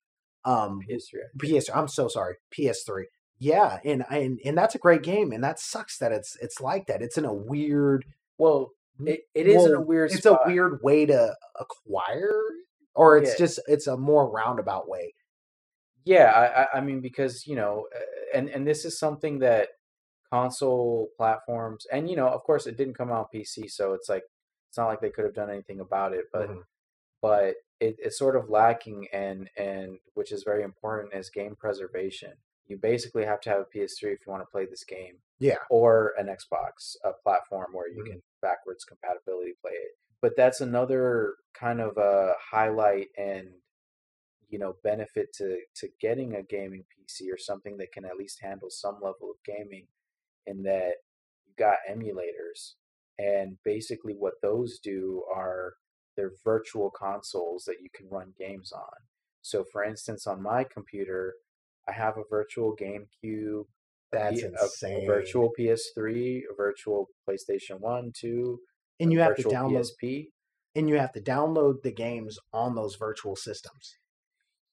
um, PS3. PS. I'm so sorry, PS3. Yeah, and and and that's a great game, and that sucks that it's it's like that. It's in a weird. Well, it, it is in a weird. It's spot. a weird way to acquire, or it's Yeah. just it's a more roundabout way. Yeah, I, I- mean because you know, uh, and and this is something that console platforms, and you know, of course, it didn't come out on PC, so it's like it's not like they could have done anything about it, but Mhm. but it, it's sort of lacking, and and which is very important is game preservation. You basically have to have a PS3 if you want to play this game, Yeah. or an Xbox, a platform where you Mhm. can backwards compatibility play it. But that's another kind of a highlight and you know benefit to to getting a gaming PC or something that can at least handle some level of gaming in that you got emulators and basically what those do are they're virtual consoles that you can run games on. So for instance on my computer I have a virtual GameCube, That's a- insane. a virtual PS3, a virtual PlayStation 1, 2, and you have to download PSP. and you have to download the games on those virtual systems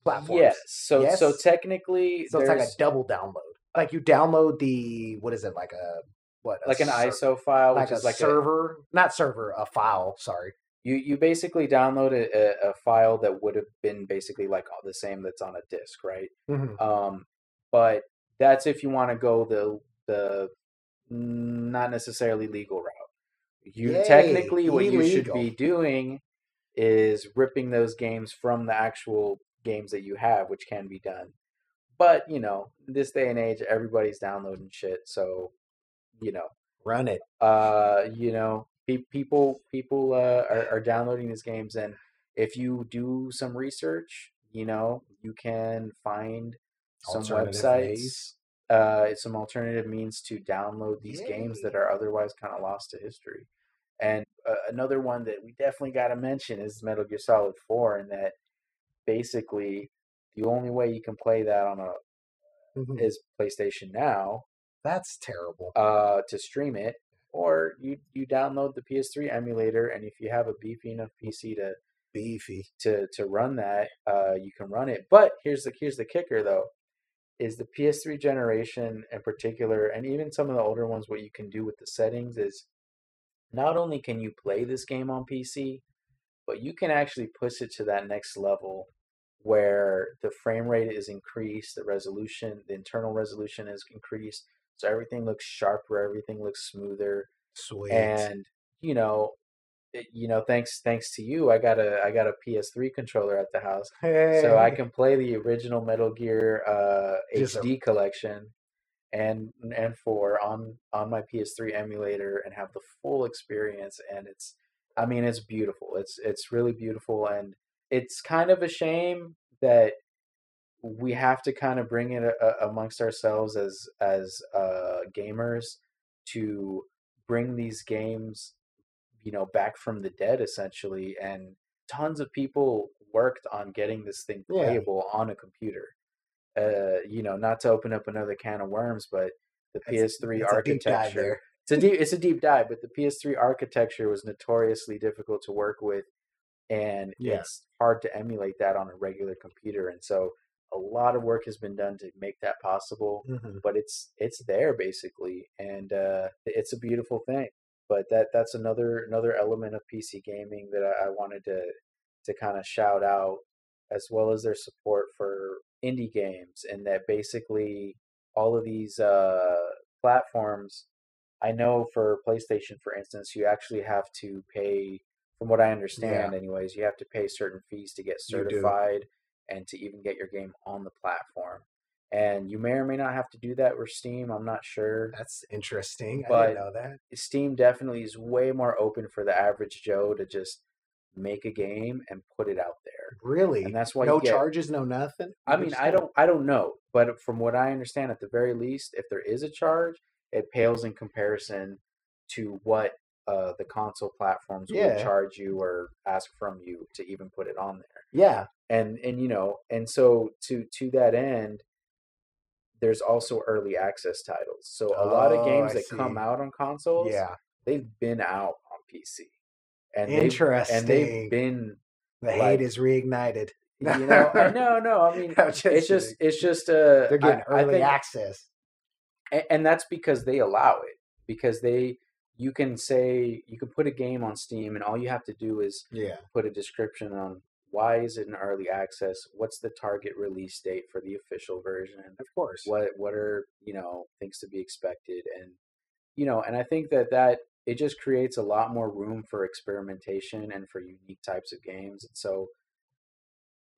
platforms. Yes. So so technically So it's like a double download. Like you download the what is it like a what a like an ser- ISO file, like which a is like a, server, not server, a file. Sorry. you you basically download a, a, a file that would have been basically like the same that's on a disk, right? Mhm. Um, but that's if you want to go the the not necessarily legal route. You Yay, technically what you should be doing is ripping those games from the actual games that you have, which can be done. But you know, this day and age, everybody's downloading shit, so you know, Run it. uh, you know, pe- people people uh, are, are downloading these games, and if you do some research, you know, you can find some websites ways. uh, some alternative means to download these games that are otherwise kind of lost to history. And uh, another one that we definitely got to mention is Metal Gear Solid 4, and that basically the only way you can play that on a Mhm. is PlayStation Now That's terrible. uh, to stream it, or you you download the PS3 emulator, and if you have a beefy enough PC to Beefy. to to run that, uh, you can run it. But here's the here's the kicker though, is the PS3 generation in particular, and even some of the older ones, what you can do with the settings is not only can you play this game on PC, but you can actually push it to that next level where the frame rate is increased, the resolution, the internal resolution is increased, so everything looks sharper, everything looks smoother, Sweet. and you know it- you know thanks thanks to you i got a i got a ps3 controller at the house so i can play the original metal gear uh Just a- hd collection and and 4 on on my ps3 emulator and have the full experience and it's i mean it's beautiful it's it's really beautiful and it's kind of a shame that we have to kind of bring it a, amongst ourselves as as uh gamers to bring these games you know back from the dead essentially and tons of people worked on getting this thing Yeah. playable on a computer uh you know not to open up another can of worms but the That's- ps3 that's a deep dive architecture it's a deep it's a deep dive but the ps3 architecture was notoriously difficult to work with and Yeah. it's hard to emulate that on a regular computer and so a lot of work has been done to make that possible Mhm. but it's it's there basically and uh it's a beautiful thing but that that's another another element of pc gaming that i, I wanted to to kind of shout out as well as their support for indie games and that basically all of these uh platforms i know for playstation for instance you actually have to pay from what i understand anyways you have to pay certain fees to get certified and to even get your game on the platform and you may or may not have to do that with steam i'm not sure That's interesting. I didn't know that. Steam definitely is way more open for the average Joe to just make a game and put it out there. Really? And that's why no you get, charges, no nothing. I mean, I don't I don't know, but from what I understand at the very least, if there is a charge, it pales in comparison to what uh, the console platforms Yeah. will charge you or ask from you to even put it on there. Yeah. And and you know, and so to to that end, there's also early access titles. So a lot of Oh, games I that come out on consoles, Yeah. they've been out on PC. And they've, Interesting. and they've been the hate like- is reignited. you know no no I mean I'm just it's just it's just uh they're getting I, I early think, access. and, and that's because they allow it because they you can say you can put a game on Steam and all you have to do is Yeah. put a description on why is it in early access what's the target release date for the official version Of course. what what are you know things to be expected and you know and i think that that it just creates a lot more room for experimentation and for unique types of games and so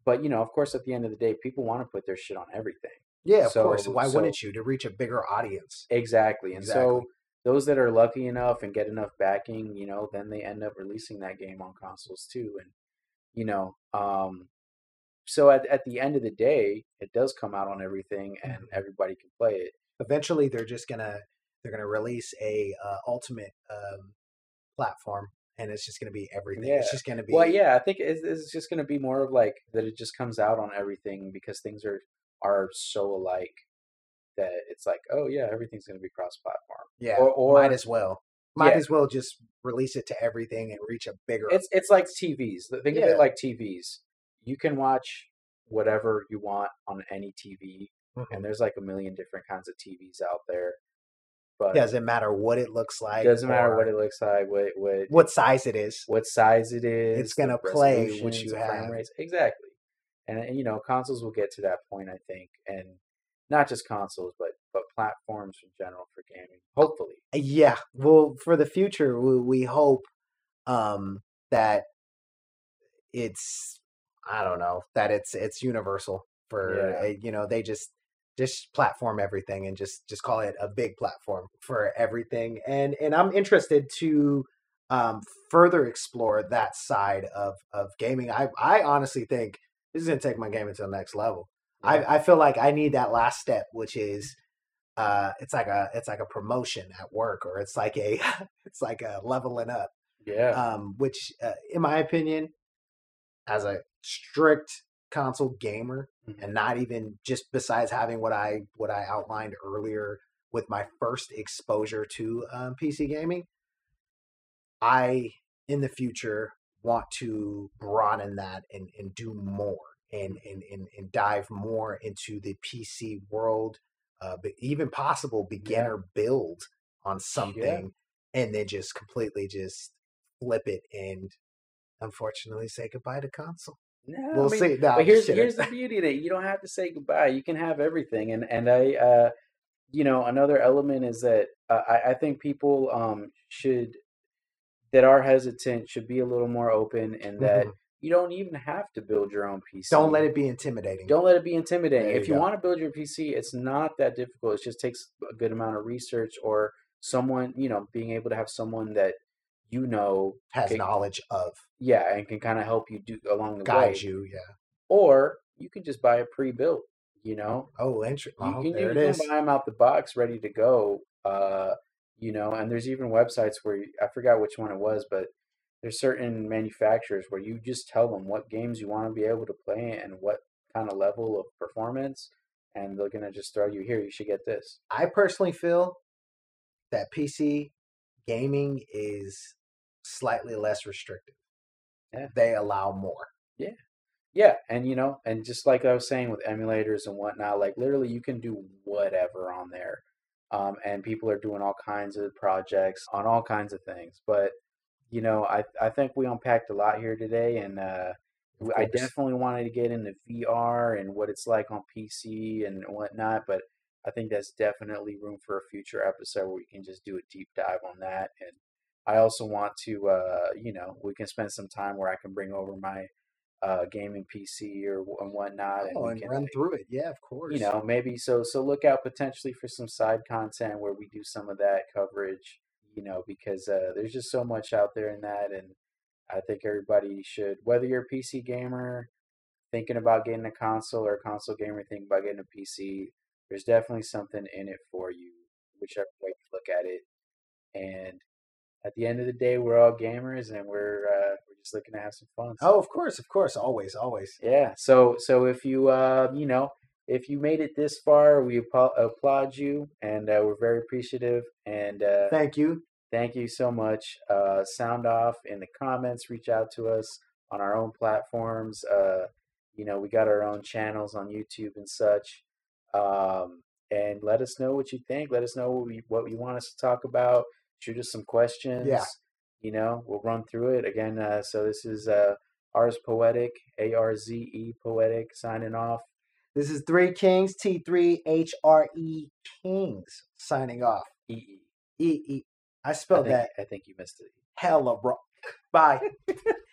but you know of course at the end of the day people want to put their shit on everything Yeah, of course. Why so- wouldn't you to reach a bigger audience? exactly and so those that are lucky enough and get enough backing you know then they end up releasing that game on consoles too and you know um so at, at the end of the day it does come out on everything and Mhm. everybody can play it Eventually, they're just gonna they're gonna release a uh, ultimate um, platform, and it's just gonna be everything. Yeah. It's just gonna be. Well, yeah, I think it's, it's just going to be more of like that. It just comes out on everything because things are are so alike that it's like, oh yeah, everything's going to be cross platform. yeah. or- or- might as well. Might Yeah. as well just release it to everything and reach a bigger. It's it's like TVs. Think of it like TVs. You can watch whatever you want on any TV, Mhm. and there's like a million different kinds of TVs out there. But doesn't matter what it looks like. doesn't matter what it looks like, what what what size it is. what size it is. It's gonna play what you have. rates. Exactly. And, and, you know, consoles will get to that point, I think, and not just consoles, but but platforms in general for gaming. Hopefully, Yeah. Well, for the future, we, we hope um, that it's I don't know that it's it's universal for Yeah. uh, you know they just just platform everything and just just call it a big platform for everything and and I'm interested to um, further explore that side of of gaming. I I honestly think this is gonna take my gaming to the next level. Yeah. I I feel like I need that last step, which is uh, it's like a it's like a promotion at work, or it's like a it's like a leveling up. Yeah. Um, which, uh, in my opinion, as a strict console gamer. And not even just besides having what I what I outlined earlier with my first exposure to um, PC gaming, I in the future want to broaden that and, and do more and, and, and, and dive more into the PC world, uh, but even possible beginner build on something and then just completely just flip it and unfortunately say goodbye to console. No, We'll I mean, see. No, but here's here's the beauty that you don't have to say goodbye. You can have everything, and and I, uh, you know, another element is that uh, I I think people um should that are hesitant should be a little more open, and that Mhm. you don't even have to build your own PC. Don't let it be intimidating. Don't let it be intimidating. If you you go. want to build your PC, it's not that difficult. It just takes a good amount of research or someone, you know, being able to have someone that you know, has Okay. knowledge of yeah, and can kind of help you do along the way guide way. you. Yeah. Or you can just buy a pre-built, you know. Oh, interesting. You Oh, can, there you it can is. buy them out the box ready to go. Uh, you know, and there's even websites where you, I forgot which one it was, but there's certain manufacturers where you just tell them what games you want to be able to play and what kind of level of performance, and they're gonna just throw you here. You should get this. I personally feel that PC gaming is slightly less restrictive. Yeah. They allow more. Yeah, Yeah. and you know, and just like I was saying with emulators and whatnot, like literally you can do whatever on there. Um, and people are doing all kinds of projects on all kinds of things. But you know, I I think we unpacked a lot here today, and uh, I definitely wanted to get into VR and what it's like on PC and whatnot. But I think that's definitely room for a future episode where we can just do a deep dive on that. And I also want to, uh, you know, we can spend some time where I can bring over my uh, gaming PC or and whatnot, and Oh, we and can run like, through it. Yeah, of course. you know maybe so so look out potentially for some side content where we do some of that coverage you know because uh, there's just so much out there in that and i think everybody should whether you're a pc gamer thinking about getting a console or a console gamer thinking about getting a pc there's definitely something in it for you whichever way you look at it and at the end of the day we're all gamers and we're uh, we're just looking to have some fun so Oh, of course, of course, always, always. yeah. So so if you uh you know if you made it this far, we applaud you and uh, we're very appreciative. And uh, Thank you. thank you so much. Uh, sound off in the comments. Reach out to us on our own platforms. Uh, you know we got our own channels on YouTube and such. Um, and let us know what you think. Let us know what, we, what you want us to talk about. Shoot us some questions. Yeah. You know, we'll run through it again. Uh, so this is uh, Arze Poetic, A R Z E Poetic, signing off. This is Three Kings, T3 H R E Kings, signing off. E E. E E. I I spelled think, that I think you missed it. hella wrong. Bye.